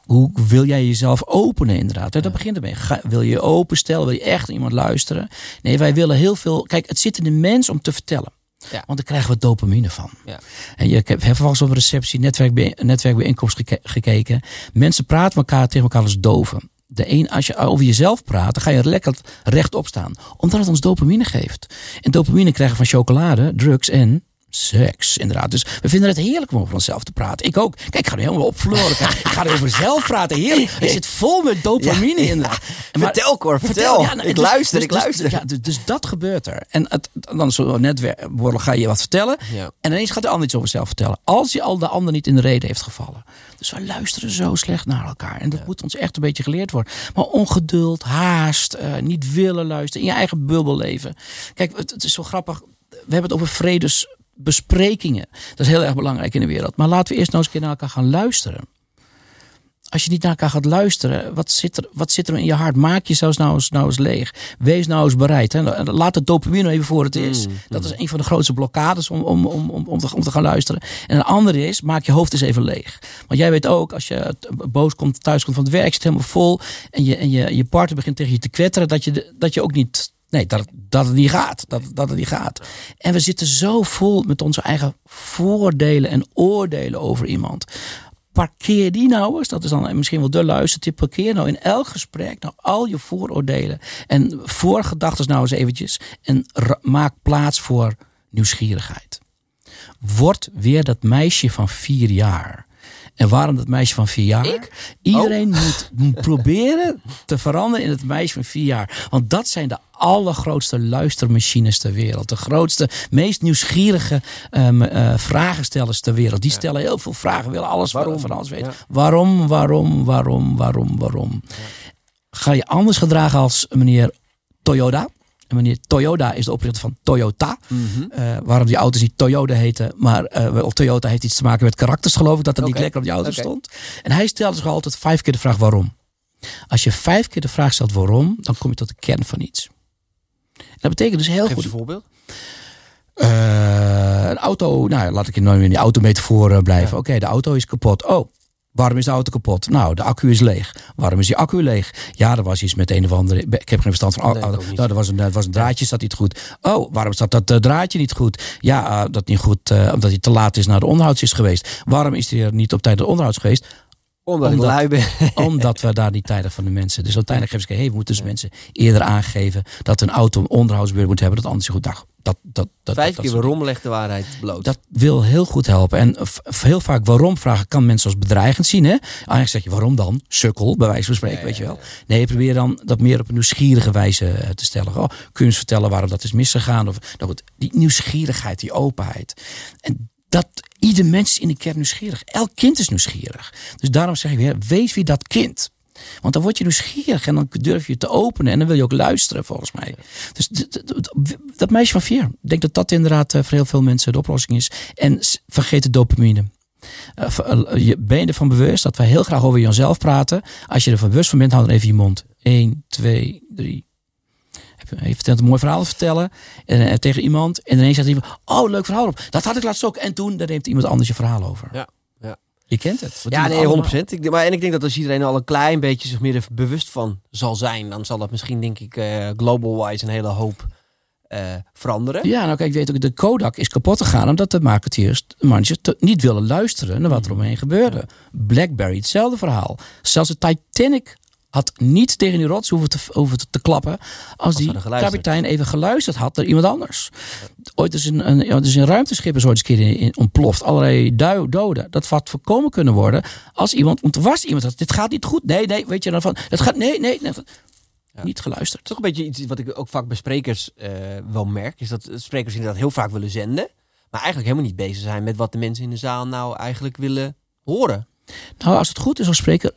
Hoe wil jij jezelf openen inderdaad? Dat begint ermee. Ga- wil je je openstellen? Wil je echt iemand luisteren? Nee, wij willen heel veel... Kijk, het zit in de mens om te vertellen. Ja. Want daar krijgen we dopamine van. Ja. En je, ik heb heb op receptie, netwerkbij, netwerkbijeenkomst geke- gekeken. Mensen praten elkaar tegen elkaar als doven. De een, als je over jezelf praat, dan ga je lekker rechtop staan. Omdat het ons dopamine geeft. En dopamine krijgen van chocolade, drugs en Seks, inderdaad. Dus we vinden het heerlijk om over onszelf te praten. Ik ook. Kijk, ik ga er helemaal op verloren. Ik ga er over zelf praten. Heerlijk. Je zit vol met dopamine in. Maar, vertel, Cor, vertel. Ja, nou, ik dus, luister, dus, ik dus- luister. Ja, dus, dus, dat gebeurt er. En het, dan zo net ga je wat vertellen. En ineens gaat de ander iets over zichzelf vertellen. Als je al de ander niet in de reden heeft gevallen. Dus we luisteren zo slecht naar elkaar. En dat moet ons echt een beetje geleerd worden. Maar ongeduld, haast, uh, niet willen luisteren. In je eigen bubbel leven. Kijk, het, het is zo grappig. We hebben het over vredesbesprekingen. Dat is heel erg belangrijk in de wereld. Maar laten we eerst nou eens een keer naar elkaar gaan luisteren als je niet naar elkaar gaat luisteren, wat zit er, wat zit er in je hart? Maak jezelf nou eens, nou eens leeg. Wees nou eens bereid. Hè. Laat het dopamine even voor het is. Mm, dat is mm. een van de grootste blokkades om, om, om, om, om, te, om te gaan luisteren. En een andere is, maak je hoofd eens even leeg. Want jij weet ook, als je boos komt, thuis komt van het werk, zit helemaal vol. En je, en je, je partner begint tegen je te kwetteren, dat je, dat je ook niet Nee, dat, dat het niet gaat. Dat, dat het niet gaat. En we zitten zo vol met onze eigen voordelen en oordelen over iemand parkeer die nou eens. Dat is dan misschien wel de luistertip. Parkeer nou in elk gesprek nou al je vooroordelen en voorgedachten nou eens eventjes. En maak plaats voor nieuwsgierigheid. Word weer dat meisje van vier jaar. En waarom dat meisje van vier jaar? Ik? Iedereen oh. moet proberen te veranderen in het meisje van vier jaar. Want dat zijn de allergrootste luistermachines ter wereld. De grootste, meest nieuwsgierige um, uh, vragenstellers ter wereld. Die stellen heel veel vragen, willen alles waarom? van alles weten. Waarom, waarom, waarom, waarom, waarom? Ga je anders gedragen als meneer Toyota? En meneer Toyota is de oprichter van Toyota. Mm waarom die auto's niet Toyota heten. Maar uh, Toyota heeft iets te maken met karakters geloof ik. Dat er niet lekker op die auto stond. En hij stelde zich altijd vijf keer de vraag waarom. Als je vijf keer de vraag stelt waarom. Dan kom je tot de kern van iets. Dat betekent dus heel Geef goed. een voorbeeld. Uh, een auto, nou laat ik in die autometafoor blijven. Oké, de auto is kapot. Oh, Waarom is de auto kapot? Nou, de accu is leeg. Waarom is die accu leeg? Ja, er was iets met een of andere. Ik heb geen verstand van. Nee, nou, er was een, er was een draadje, zat niet goed. Oh, waarom staat dat uh, draadje niet goed? Ja, uh, dat niet goed, uh, omdat hij te laat is naar de onderhouds is geweest. Waarom is hij er niet op tijd naar de onderhouds geweest? Omdat, omdat, omdat we daar niet tijdig van de mensen. Dus uiteindelijk hebben ze hey, we moeten dus mensen eerder aangeven dat een auto een onderhoudsbeurt moet hebben. Dat anders goed dag. Dat, dat, dat, Vijf dat, keer waarom legt de waarheid bloot. Dat wil heel goed helpen. En heel vaak waarom vragen kan mensen als bedreigend zien. Hè? Eigenlijk zeg je waarom dan? Sukkel, bij wijze van spreken, weet je wel. Nee, probeer dan dat meer op een nieuwsgierige wijze eh, te stellen. Oh, kun je eens vertellen waarom dat is misgegaan? Of, nou goed, die nieuwsgierigheid, die openheid. En dat ieder mens is in de kern nieuwsgierig. Elk kind is nieuwsgierig. Dus daarom zeg ik weer, wees wie dat kind. Want dan word je nieuwsgierig en dan durf je te openen en dan wil je ook luisteren volgens mij. Dus dat meisje van vier, ik denk dat dat inderdaad eh, voor heel veel mensen de oplossing is. En vergeet de dopamine. Uh, je ben je ervan bewust dat wij heel graag over jezelf praten. Als je er bewust van bent, hou dan even je mond. 1, 2, 3, je vertelt een mooi verhaal te vertellen en, en, tegen iemand. En ineens zegt iemand, oh leuk verhaal op. Dat had ik laatst ook. En toen, daar neemt iemand anders je verhaal over. Ja. ja. Je kent het. ja, nee, 100%. Ik, maar, en ik denk dat als iedereen al een klein beetje zich meer bewust van zal zijn, dan zal dat misschien, denk ik, uh, global-wise een hele hoop uh, veranderen. Ja, nou kijk, ik weet ook, de Kodak is kapot gegaan omdat de marketeers, de managers, niet willen luisteren naar wat er omheen gebeurde. Blackberry, hetzelfde verhaal. Zelfs de Titanic had niet tegen die rots hoeven te, hoeven te klappen. Als, die kapitein even geluisterd had naar iemand anders. Ooit is een, een, ja, dus een ruimteschip is ooit eens keer in, ontploft. Allerlei doden. Dat had voorkomen kunnen worden als iemand. Want er was iemand dat dit gaat niet goed. Nee, nee, weet je dan van. Het gaat. Nee, nee. nee Niet geluisterd. Toch een beetje iets wat ik ook vaak bij sprekers uh, wel merk. Is dat sprekers inderdaad heel vaak willen zenden. Maar eigenlijk helemaal niet bezig zijn met wat de mensen in de zaal nou eigenlijk willen horen. Nou, als het goed is als spreker,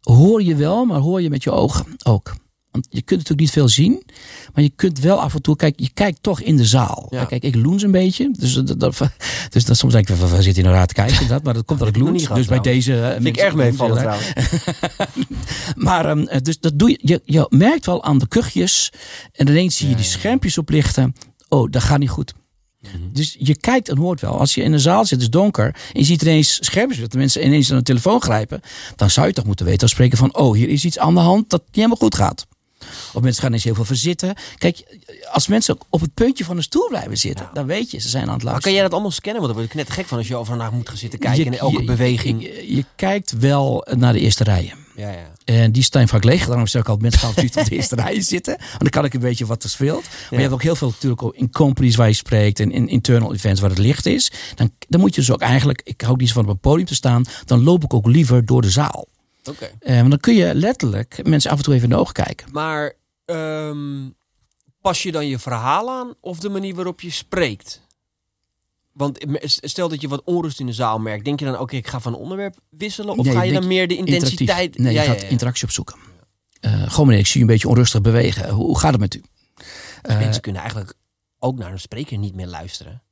hoor je wel, maar hoor je met je ogen ook. Want je kunt natuurlijk niet veel zien, maar je kunt wel af en toe, kijk, je kijkt toch in de zaal. Kijk, ik loens een beetje, dus, dat, dat, dus dat, soms denk ik, waar zit hij nou raar te kijken? Dat, maar dat komt dat ik loens. Dus bij deze. Uh, Vind ik erg meevallen trouwens. maar, um, dus dat doe je, je, je merkt wel aan de kuchjes en ineens zie je die schermpjes oplichten. Oh, dat gaat niet goed. Mhm. Dus je kijkt en hoort wel. Als je in een zaal zit, het is donker. En je ziet ineens schermpjes dat de mensen ineens naar de telefoon grijpen. Dan zou je toch moeten weten als spreken van, oh, hier is iets aan de hand dat niet helemaal goed gaat. Of mensen gaan eens heel veel verzitten. Kijk, als mensen op het puntje van een stoel blijven zitten, dan weet je, ze zijn aan het luisteren. Maar kan jij dat allemaal scannen? Want dan word ik net gek van als je overnaar moet gaan zitten kijken in elke beweging. Je, je, kijkt wel naar de eerste rijen. Ja, ja. En die staan vaak leeg. Daarom zeg ik altijd mensen gaan op de eerste rij zitten. Want dan kan ik een beetje wat er speelt. Maar je hebt ook heel veel natuurlijk in companies waar je spreekt. En in internal events waar het licht is. Dan, dan moet je dus ook eigenlijk, ik hou niet zo van op een podium te staan. Dan loop ik ook liever door de zaal. Oké. Eh, want dan kun je letterlijk mensen af en toe even in de ogen kijken. Maar ehm, pas je dan je verhaal aan of de manier waarop je spreekt? Want stel dat je wat onrust in de zaal merkt, denk je dan, oké, ik ga van onderwerp wisselen? Of Nee, ga je dan meer de intensiteit? Nee, Ja, je ja, gaat ja. interactie opzoeken. Eh gewoon meneer, ik zie je een beetje onrustig bewegen. Hoe, hoe gaat het met u? Eh, Mensen kunnen eigenlijk ook naar een spreker niet meer luisteren.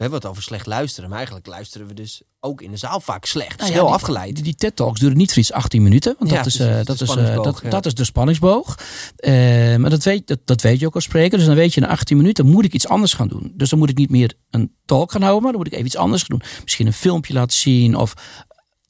We hebben het over slecht luisteren, maar eigenlijk luisteren we dus ook in de zaal vaak slecht. Nou ja, heel die- afgeleid. Die, die TED Talks duren niet voor iets 18 minuten. Want Ja, dat, is, eh, de is, eh, spanningsboog, dat, ja. dat is de spanningsboog. Eh, maar dat weet, dat, dat weet je ook als spreker. Dus dan weet je, na 18 minuten moet ik iets anders gaan doen. Dus dan moet ik niet meer een talk gaan houden, maar dan moet ik even iets anders gaan doen. Misschien een filmpje laten zien of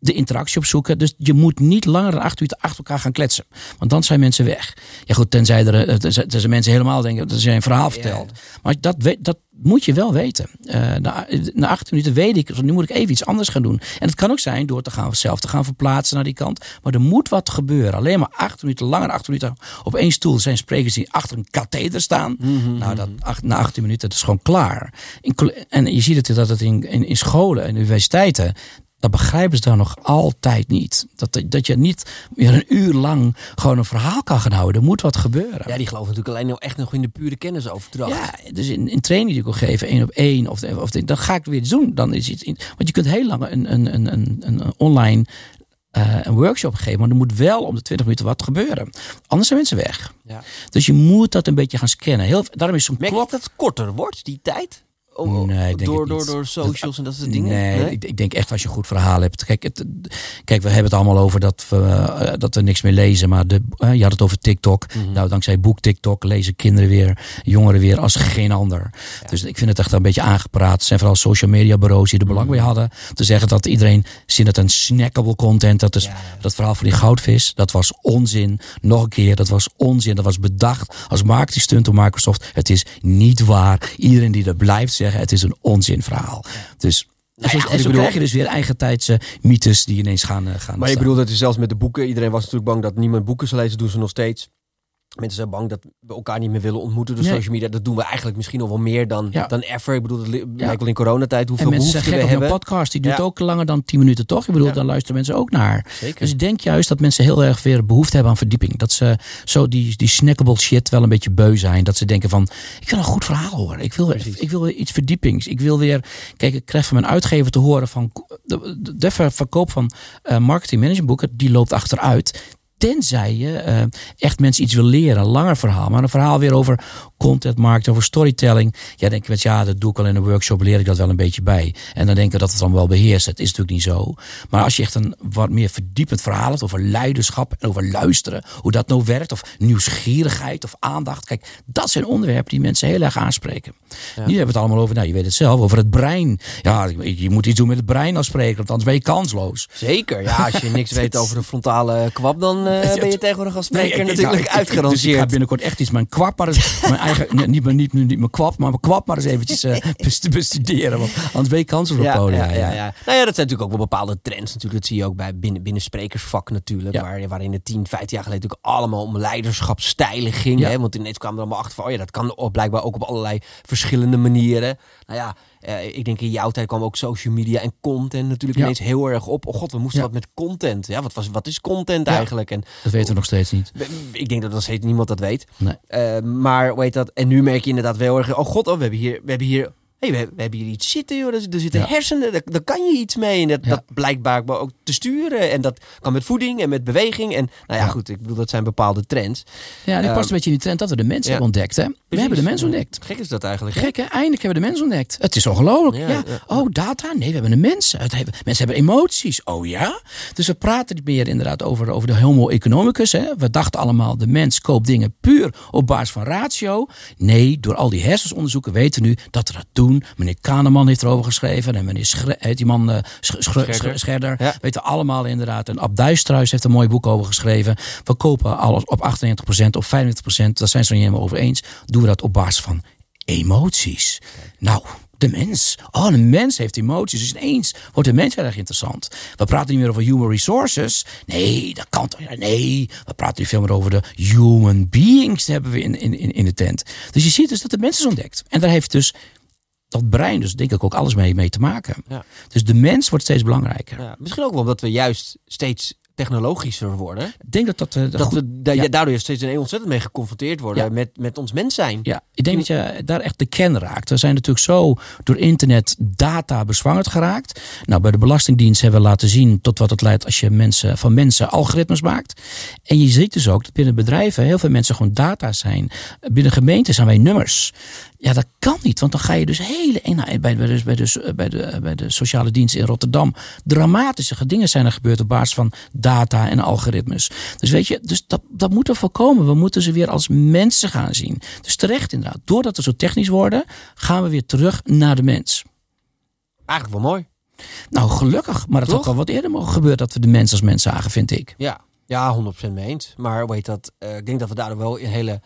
de interactie opzoeken. Dus je moet niet langer dan acht minuten achter elkaar gaan kletsen. Want dan zijn mensen weg. Ja goed, tenzij er, eh, tenzij, mensen helemaal denken dat ze een verhaal vertelt. Maar dat, dat moet je wel weten. Eh, na, na acht minuten weet ik, nu moet ik even iets anders gaan doen. En het kan ook zijn door te gaan, zelf te gaan verplaatsen naar die kant. Maar er moet wat gebeuren. Alleen maar acht minuten langer, acht minuten op één stoel zijn sprekers die achter een katheder staan. Nou, dat, acht, na 18 minuten, dat is gewoon klaar. In, en je ziet het dat het in, in, in scholen en universiteiten. Dat begrijpen ze dan nog altijd niet. Dat, dat je niet meer een uur lang gewoon een verhaal kan gaan houden. Er moet wat gebeuren. Ja, die geloven natuurlijk alleen nog echt nog in de pure kennisoverdracht. Ja, dus in, in training die ik wil geven, één op één, of, of dan ga ik weer doen. Dan is iets in, want je kunt heel lang een, een, een, een, een online eh, een workshop geven, maar er moet wel om de 20 minuten wat gebeuren. Anders zijn mensen weg. Ja. Dus je moet dat een beetje gaan scannen. Heel, daarom is zo'n klok. dat het korter wordt, die tijd? Nee, ik denk door, door, door socials en dat soort dingen? Nee, Ik, ik denk echt als je een goed verhaal hebt. Kijk, het, kijk we hebben het allemaal over dat we, eh, dat we niks meer lezen. Maar de, eh, je had het over TikTok. Mhm. Nou, dankzij boek TikTok lezen kinderen weer, jongeren weer als geen ander. Dus ik vind het echt een beetje aangepraat. Het zijn vooral social media bureaus die er belang Mhm. bij hadden. Te zeggen dat iedereen zin het een snackable content. Dat is Ja. dat verhaal van die goudvis. Dat was onzin. Nog een keer, dat was onzin. Dat was bedacht als marketingstunt door Microsoft. Het is niet waar. Iedereen die dat blijft zeggen, het is een onzinverhaal. Dus Nou en ja, zo, goed, en ik zo bedoel- krijg je dus weer eigen tijdse mythes die ineens gaan, eh, gaan Maar je ontstaan. bedoelt dat je zelfs met de boeken, iedereen was natuurlijk bang dat niemand boeken zou lezen, doen ze nog steeds. Mensen zijn bang dat we elkaar niet meer willen ontmoeten door Nee. social media. Dat doen we eigenlijk misschien nog wel meer dan, Ja. dan ever. Ik bedoel, dat lijkt wel in coronatijd hoeveel en mensen zijn we gek op hebben. een podcast. Die duurt Ja. ook langer dan 10 minuten, toch? Ik bedoel, daar luisteren mensen ook naar. Zeker. Dus ik denk juist dat mensen heel erg weer behoefte hebben aan verdieping. Dat ze zo die, die snackable shit wel een beetje beu zijn. Dat ze denken van, ik wil een goed verhaal horen. Ik wil, Precies. ik wil weer iets verdiepings. Ik wil weer, kijk, ik krijg van mijn uitgever te horen van, de, de, de ver- verkoop van eh marketing management boeken, die loopt achteruit. Tenzij je eh, echt mensen iets wil leren. Een langer verhaal. Maar een verhaal weer over content marketing, over storytelling. Ja, denk met ja, dat doe ik al in een workshop, leer ik dat wel een beetje bij. En dan denk ik dat het dan wel beheerst. Het is natuurlijk niet zo. Maar als je echt een wat meer verdiepend verhaal hebt over leiderschap en over luisteren, hoe dat nou werkt, of nieuwsgierigheid of aandacht. Kijk, dat zijn onderwerpen die mensen heel erg aanspreken. Nu hebben we het allemaal over, nou je weet het zelf, over het brein. Ja, je je moet iets doen met het brein als spreker, want anders ben je kansloos. Zeker. Ja, als je niks weet over de frontale kwab, dan eh, ben je tegenwoordig als spreker Nee, ik- natuurlijk nou, ik- uitgeranceerd. Dus ik ga binnenkort echt iets mijn kwap, maar eens, mijn eigen, nee, niet, mijn, niet, niet mijn kwap, maar mijn kwap maar eens eventjes best- bestuderen. Want anders ben je kansloos op podia. Ja, ja, ja. Nou ja, dat zijn natuurlijk ook wel bepaalde trends. Natuurlijk. Dat zie je ook bij binnen, binnen sprekersvak natuurlijk. Ja. Waar, waarin het 10, 15 jaar geleden natuurlijk allemaal om leiderschapsstijlen ging. Ja. Hè? Want ineens kwamen er allemaal achter van, oh ja, dat kan blijkbaar ook op allerlei verschillende manieren. Nou ja, eh, ik denk in jouw tijd kwam ook social media en content natuurlijk Ja. ineens heel erg op. Oh god, we moesten Ja. wat met content. Ja, wat, was, wat is content Ja. eigenlijk? En Dat weten we nog steeds niet. ik denk dat nog steeds niemand dat weet. Nee. Eh, maar hoe heet dat? En nu merk je inderdaad wel erg. Oh god, oh, we hebben hier, we hebben hier, hey, we, hebben, we hebben hier iets zitten, joh. Er, er zitten Ja. hersenen, daar, daar kan je iets mee. En dat, Ja. dat blijkbaar ook te sturen. En dat kan met voeding en met beweging. En nou ja, Ja. goed, ik bedoel, dat zijn bepaalde trends. Ja, dit Ehm, past een beetje in die trend dat we de mens ja. hebben ontdekt. Hè? We hebben de mens ontdekt. Gek is dat eigenlijk. Gek hè? Eindelijk hebben we de mens ontdekt. Het is ongelooflijk. Ja. Oh, data? Nee, we hebben een mens. Het hebben, mensen hebben emoties. Oh ja? Dus we praten niet meer inderdaad over, over de homo economicus. Hè? We dachten allemaal, de mens koopt dingen puur op basis van ratio. Nee, door al die hersensonderzoeken weten we nu dat we dat doen. Meneer Kahneman heeft erover geschreven. En meneer Schre heet die man eh, Sch- Sch- Scherder. Sch- Scherder. Ja. Weten allemaal inderdaad. En Ab Duisterhuis heeft een mooi boek over geschreven. We kopen alles op 98%, op 95%. Daar zijn ze niet helemaal over eens. Doen we dat op basis van emoties. Nou, de mens. Oh, de mens heeft emoties. Dus ineens wordt de mens heel erg interessant. We praten niet meer over human resources. Nee, dat kan toch. Nee, we praten nu veel meer over de human beings. hebben we in, in, in de tent. Dus je ziet dus dat de mens is ontdekt. En daar heeft dus dat brein dus denk ik ook alles mee, mee te maken. Ja. Dus de mens wordt steeds belangrijker. Ja, misschien ook wel omdat we juist steeds technologischer worden. Ik denk dat dat... eh, Dat goed- we da- ja. daardoor steeds een ontzettend mee geconfronteerd worden met, met ons mens zijn. Ja, ik denk dat je daar echt de kern raakt. We zijn natuurlijk zo door internet data bezwangerd geraakt. Nou, bij de Belastingdienst hebben we laten zien tot wat het leidt als je mensen, van mensen algoritmes maakt. En je ziet dus ook dat binnen bedrijven heel veel mensen gewoon data zijn. Binnen gemeenten zijn wij nummers. Ja, dat kan niet, want dan ga je dus hele. bij, bij, de, bij, de, bij, de, bij de sociale dienst in Rotterdam. dramatische dingen zijn er gebeurd op basis van data en algoritmes. Dus weet je, dus dat, dat moeten we voorkomen. We moeten ze weer als mensen gaan zien. Dus terecht inderdaad. Doordat we zo technisch worden, gaan we weer terug naar de mens. Eigenlijk wel mooi. Nou, gelukkig. Maar het Toch? had al wat eerder mogen gebeuren dat we de mens als mens zagen, vind ik. Ja, ja 100% mee eens. Maar heet dat? Eh, ik denk dat we daardoor wel in hele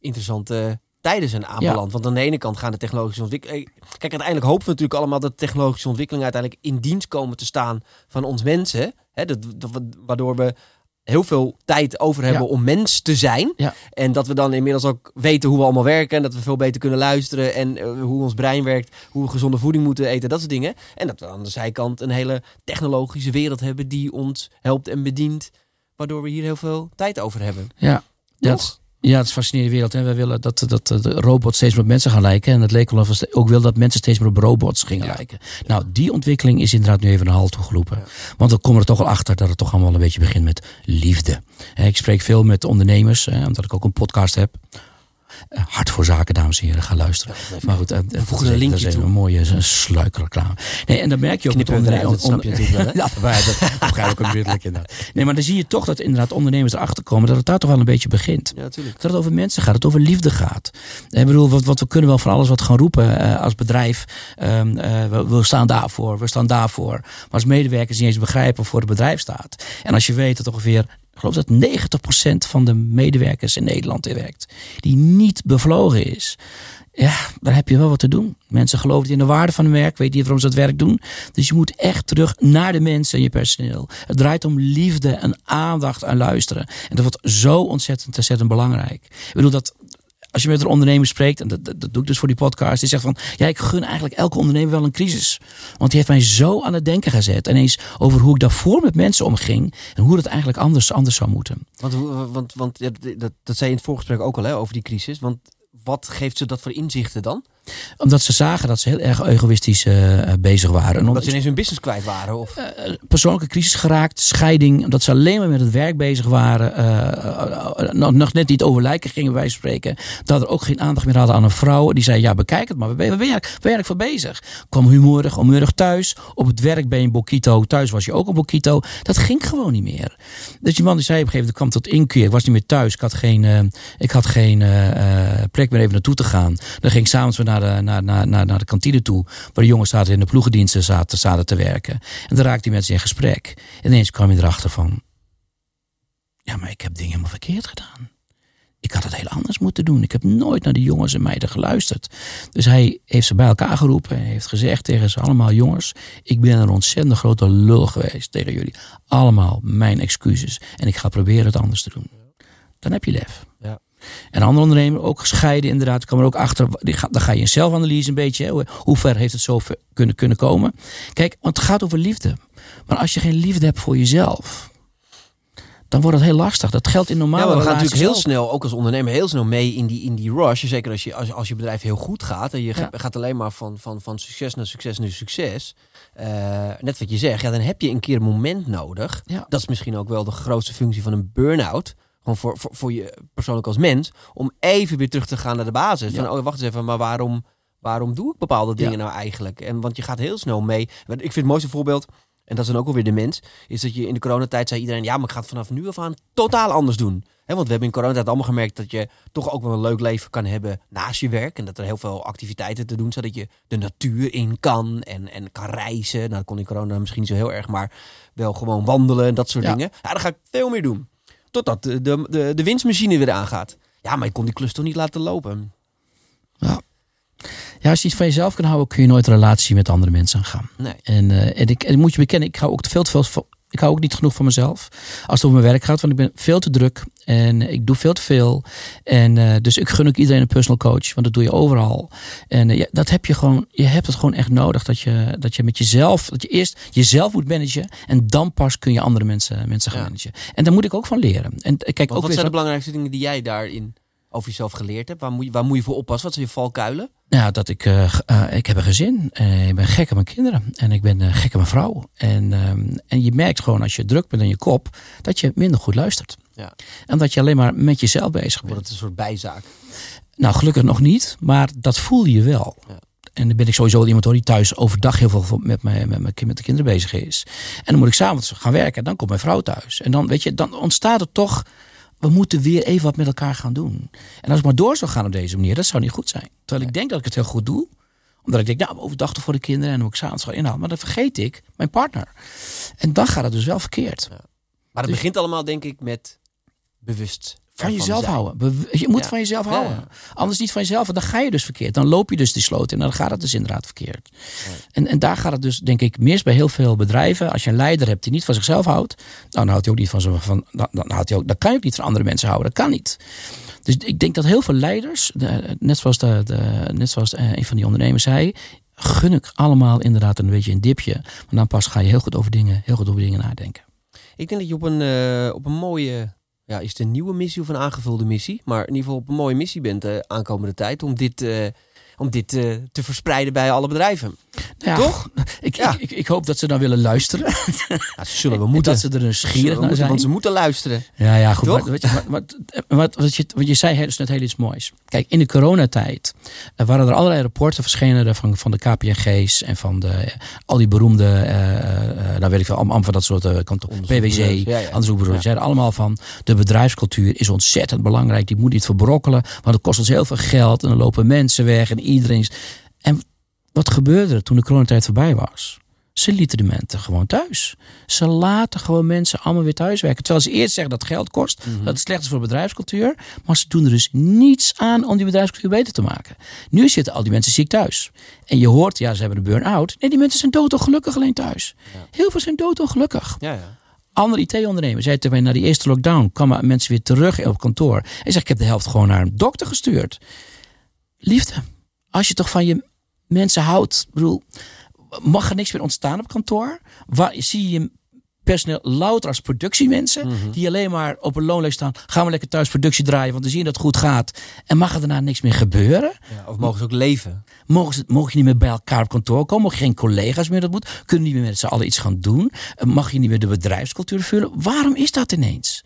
interessante tijden zijn aanbeland. Want aan de ene kant gaan de technologische ontwikkelingen... Kijk, uiteindelijk hopen we natuurlijk allemaal dat de technologische ontwikkelingen uiteindelijk in dienst komen te staan van ons mensen. Hè, dat, dat, waardoor we heel veel tijd over hebben Ja. om mens te zijn. Ja. En dat we dan inmiddels ook weten hoe we allemaal werken. En dat we veel beter kunnen luisteren. En eh, hoe ons brein werkt. Hoe we gezonde voeding moeten eten. Dat soort dingen. En dat we aan de zijkant een hele technologische wereld hebben die ons helpt en bedient. Waardoor we hier heel veel tijd over hebben. Ja, het, ja, het is een fascinerende wereld. En we willen dat, dat de robots steeds meer op mensen gaan lijken. En het leek wel of we ook wil dat mensen steeds meer op robots gingen Ja. lijken. Nou, die ontwikkeling is inderdaad nu even een halt toegeroepen. Want we komen er toch wel achter dat het toch allemaal een beetje begint met liefde. Hè, Ik spreek veel met ondernemers, hè, omdat ik ook een podcast heb. Eh, Hart voor zaken, dames en heren, ga luisteren. Maar goed, eh, dat is- een linkje dat toe. een mooie eh, sluikreclame. Nee, en dan merk je ook Knippen we met eruit, dat snap je natuurlijk wel, hè? Ja, dat begrijp ik ook onmiddellijk inderdaad. Nee, maar dan zie je toch dat inderdaad ondernemers erachter komen dat het daar toch wel een beetje begint. Ja, natuurlijk. Dat het over mensen gaat, dat het over liefde gaat. Ik bedoel, wat, wat we kunnen wel van alles wat gaan roepen eh, als bedrijf. Ehm, eh, we, we staan daarvoor, we staan daarvoor. Maar als medewerkers niet eens begrijpen waarvoor het bedrijf staat. En als je weet dat ongeveer, ik geloof dat 90% van de medewerkers in Nederland werkt, die niet bevlogen is. Ja, daar heb je wel wat te doen. Mensen geloven in de waarde van hun werk, weten niet waarom ze het werk doen. Dus je moet echt terug naar de mensen en je personeel. Het draait om liefde en aandacht en luisteren. En dat wordt zo ontzettend, ontzettend belangrijk. Ik bedoel dat als je met een ondernemer spreekt, en dat, dat, doe ik dus voor die podcast, die zegt van, ja, ik gun eigenlijk elke ondernemer wel een crisis. Want die heeft mij zo aan het denken gezet. En eens over hoe ik daarvoor met mensen omging en hoe dat eigenlijk anders, anders zou moeten. Want, want, want dat, dat zei je in het voorgesprek ook al hè, over die crisis. Want wat geeft ze dat voor inzichten dan? Omdat ze zagen dat ze heel erg egoïstisch eh, bezig waren. En Omdat ze ineens hun business kwijt waren? Of... eh, persoonlijke crisis geraakt, scheiding, omdat ze alleen maar met het werk bezig waren, eh, eh, nog, nog net niet over lijken gingen wij spreken, dat er ook geen aandacht meer hadden aan een vrouw. Die zei, ja bekijk het maar, waar ben je, waar ben je, je voor bezig? Kwam humorig, onmurig thuis, op het werk ben je een bokito, thuis was je ook een bokito. Dat ging gewoon niet meer. Dus die man die zei op een gegeven moment, kwam tot inkeer, ik was niet meer thuis, ik had geen, eh, ik had geen eh, eh, plek meer even naartoe te gaan. Dan ging ik s'avonds weer naar de, naar, naar, naar, naar de kantine toe, waar de jongens zaten in de ploegendiensten zaten, zaten te werken. En dan raakte hij met ze in gesprek. En ineens kwam hij erachter van, ja, maar ik heb dingen helemaal verkeerd gedaan. Ik had het heel anders moeten doen. Ik heb nooit naar die jongens en meiden geluisterd. Dus hij heeft ze bij elkaar geroepen. en heeft gezegd tegen ze allemaal: Jongens, ik ben een ontzettend grote lul geweest tegen jullie. Allemaal mijn excuses. En ik ga proberen het anders te doen. Dan heb je lef. Ja. En andere ondernemer, ook gescheiden inderdaad, kwam er ook achter. Dan ga je een zelfanalyse een beetje. hè, hoe- ver heeft het zo kunnen, kunnen komen? Kijk, want het gaat over liefde. Maar als je geen liefde hebt voor jezelf, dan wordt het heel lastig. Dat geldt in normale Ja, maar we gaan natuurlijk heel ook. snel, ook als ondernemer, heel snel mee in die, in die rush. Zeker als je, als, als je bedrijf heel goed gaat. En je Ja. gaat alleen maar van, van, van succes naar succes naar succes. Eh, net wat je zegt, ja, dan heb je een keer een moment nodig. Ja. Dat is misschien ook wel de grootste functie van een burn-out. Gewoon voor, voor, voor je persoonlijk als mens. Om even weer terug te gaan naar de basis. Ja. Van, oh, wacht eens even, maar waarom, waarom doe ik bepaalde dingen Ja. nou eigenlijk? En, want je gaat heel snel mee. Ik vind het mooiste voorbeeld, en dat is dan ook alweer de mens, is dat je in de coronatijd zei iedereen, ja, maar ik ga het vanaf nu af aan totaal anders doen. Hè, want we hebben in coronatijd allemaal gemerkt dat je toch ook wel een leuk leven kan hebben naast je werk. En dat er heel veel activiteiten te doen zijn, dat je de natuur in kan en, en kan reizen. Nou, dat kon in corona misschien niet zo heel erg, maar wel gewoon wandelen en dat soort Ja. dingen. Ja, ga ik veel meer doen. Totdat de, de, de, de winstmachine weer aangaat. Ja, maar ik kon die klus toch niet laten lopen. Ja. Ja, als je iets van jezelf kan houden, kun je nooit een relatie met andere mensen aangaan. Nee. En, eh, en, ik, en moet je bekennen, ik hou ook veel te veel. Ik hou ook niet genoeg van mezelf. Als het over mijn werk gaat, want ik ben veel te druk. En ik doe veel te veel. En eh, dus ik gun ook iedereen een personal coach. Want dat doe je overal. En eh, ja, dat heb je gewoon. Je hebt het gewoon echt nodig. Dat je, dat je met jezelf. Dat je eerst jezelf moet managen. En dan pas kun je andere mensen, mensen gaan Ja. managen. En daar moet ik ook van leren. En eh, kijk, Want ook wat weer zijn de belangrijkste dingen die jij daarin over jezelf geleerd hebt? Waar moet je, waar moet je voor oppassen? Wat zijn je valkuilen? Ja, dat ik, eh, eh, ik heb een gezin. Eh, ik ben gek op mijn kinderen. En ik ben gek op mijn vrouw. En, ehm, en je merkt gewoon als je druk bent in je kop, dat je minder goed luistert. Ja. En dat je alleen maar met jezelf bezig bent. het een soort bijzaak? Nou, gelukkig nog niet, maar dat voel je wel. Ja. En dan ben ik sowieso iemand hoor, die thuis overdag heel veel met, mijn, met, mijn, met de kinderen bezig is. En dan moet ik s'avonds gaan werken. En dan komt mijn vrouw thuis. En dan, weet je, dan ontstaat er toch. We moeten weer even wat met elkaar gaan doen. En als ik maar door zou gaan op deze manier, dat zou niet goed zijn. Terwijl ik denk dat ik het heel goed doe. Omdat ik denk, nou, overdag voor de kinderen en moet ik s'avonds gaan inhalen. Maar dan vergeet ik mijn partner. En dan gaat het dus wel verkeerd. Maar het Dus- begint allemaal denk ik met bewust Van jezelf zijn. houden. Je moet Ja. van jezelf houden. ja. Anders niet van jezelf. Dan ga je dus verkeerd. Dan loop je dus die sloot in. En dan gaat het dus inderdaad verkeerd. En, en daar gaat het dus, denk ik, mis bij heel veel bedrijven. Als je een leider hebt die niet van zichzelf houdt. Dan houdt hij ook niet van, zo- van dan, dan, houdt hij ook, dan kan je ook niet van andere mensen houden. Dat kan niet. Dus ik denk dat heel veel leiders, de- net zoals, de, de, net zoals eh, een van die ondernemers zei. Gun ik allemaal inderdaad een beetje een dipje. Want dan pas ga je heel goed over dingen, heel goed over dingen nadenken. Ik denk dat je op een, eh, op een mooie, ja, is het een nieuwe missie of een aangevulde missie? Maar in ieder geval op een mooie missie bent de aankomende tijd om dit, eh, om dit eh, te verspreiden bij alle bedrijven. Nou ja, Toch? Ik, Ja. ik, ik, ik hoop dat ze dan willen luisteren. Ja, ze zullen we En moeten. Dat ze er nieuwsgierig naar zijn. want ze moeten luisteren. Ja, ja, goed. Toch? Maar, weet je, maar, maar- wat, wat, je, wat je zei is net heel iets moois. Kijk, in de coronatijd eh, waren er allerlei rapporten verschenen van, van de KPNG's en van de, eh, al die beroemde, eh eh nou weet ik veel, allemaal van dat soort uh, PwC, Ja, onderzoekbureaus. Zeiden allemaal van, de bedrijfscultuur is ontzettend belangrijk. Die moet niet verbrokkelen, want het kost ons heel veel geld. En dan lopen mensen weg en iedereen is... En wat gebeurde er toen de coronatijd voorbij was? Ze lieten de mensen gewoon thuis. Ze laten gewoon mensen allemaal weer thuiswerken. Terwijl ze eerst zeggen dat geld kost, dat het slecht is voor bedrijfscultuur. Maar ze doen er dus niets aan om die bedrijfscultuur beter te maken. Nu zitten al die mensen ziek thuis. En je hoort, ja, ze hebben een burn-out. Nee, die mensen zijn doodongelukkig alleen thuis. Heel veel zijn doodongelukkig. Ja, ja. Andere IT-ondernemers zei tegen mij na die eerste lockdown kwamen mensen weer terug op kantoor. En zegt, ik heb de helft gewoon naar een dokter gestuurd. Liefde, als je toch van je mensen houdt, ik bedoel, mag er niks meer ontstaan op kantoor? Waar zie je personeel louter als productiemensen die alleen maar op een loonlijst staan. Gaan we lekker thuis productie draaien, want we zien dat het goed gaat. En mag er daarna niks meer gebeuren? Ja, Of mogen ze ook leven? Mogen, ze, mogen je niet meer bij elkaar op kantoor komen? Mogen geen collega's meer dat moet? Kunnen niet meer met z'n allen iets gaan doen? Eh, Mag je niet meer de bedrijfscultuur vullen? Waarom is dat ineens?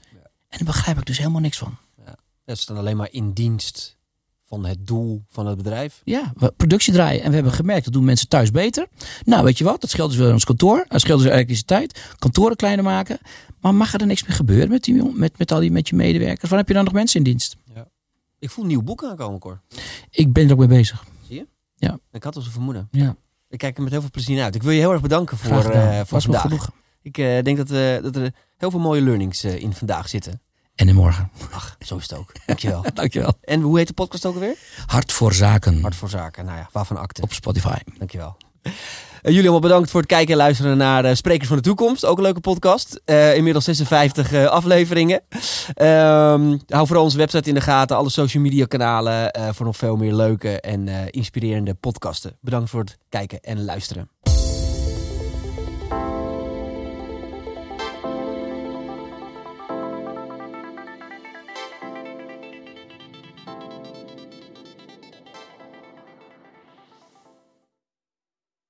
En daar begrijp ik dus helemaal niks van. Ja, ze staan alleen maar in dienst van het doel van het bedrijf. Ja, we productie draaien. En we hebben gemerkt, dat doen mensen thuis beter. Nou, weet je wat? Dat scheelt dus weer ons kantoor. Dat scheelt dus elektriciteit. Kantoren kleiner maken. Maar mag er niks meer gebeuren met, die, met, met, al die, met je medewerkers? Waar heb je dan nog mensen in dienst? Ik voel een nieuw boek aankomen, Cor. Ik ben er ook mee bezig. Ik had al zo'n vermoeden. Ja, Ik kijk er met heel veel plezier naar uit. Ik wil je heel erg bedanken voor, eh, voor Was vandaag. Ik eh, denk dat, eh, dat er heel veel mooie learnings in vandaag zitten. En in morgen. Ach, zo is het ook. Dankjewel. Dankjewel. en hoe heet de podcast ook alweer? Hart voor zaken. Hart voor Zaken. Nou ja, waarvan akte. Op Spotify. Dankjewel. Uh, jullie allemaal bedankt voor het kijken en luisteren naar eh, Sprekers van de Toekomst. Ook een leuke podcast. Eh, inmiddels 56 eh, afleveringen. Ehm, hou vooral onze website in de gaten. Alle social media kanalen. voor nog veel meer leuke en inspirerende podcasten. Bedankt voor het kijken en luisteren.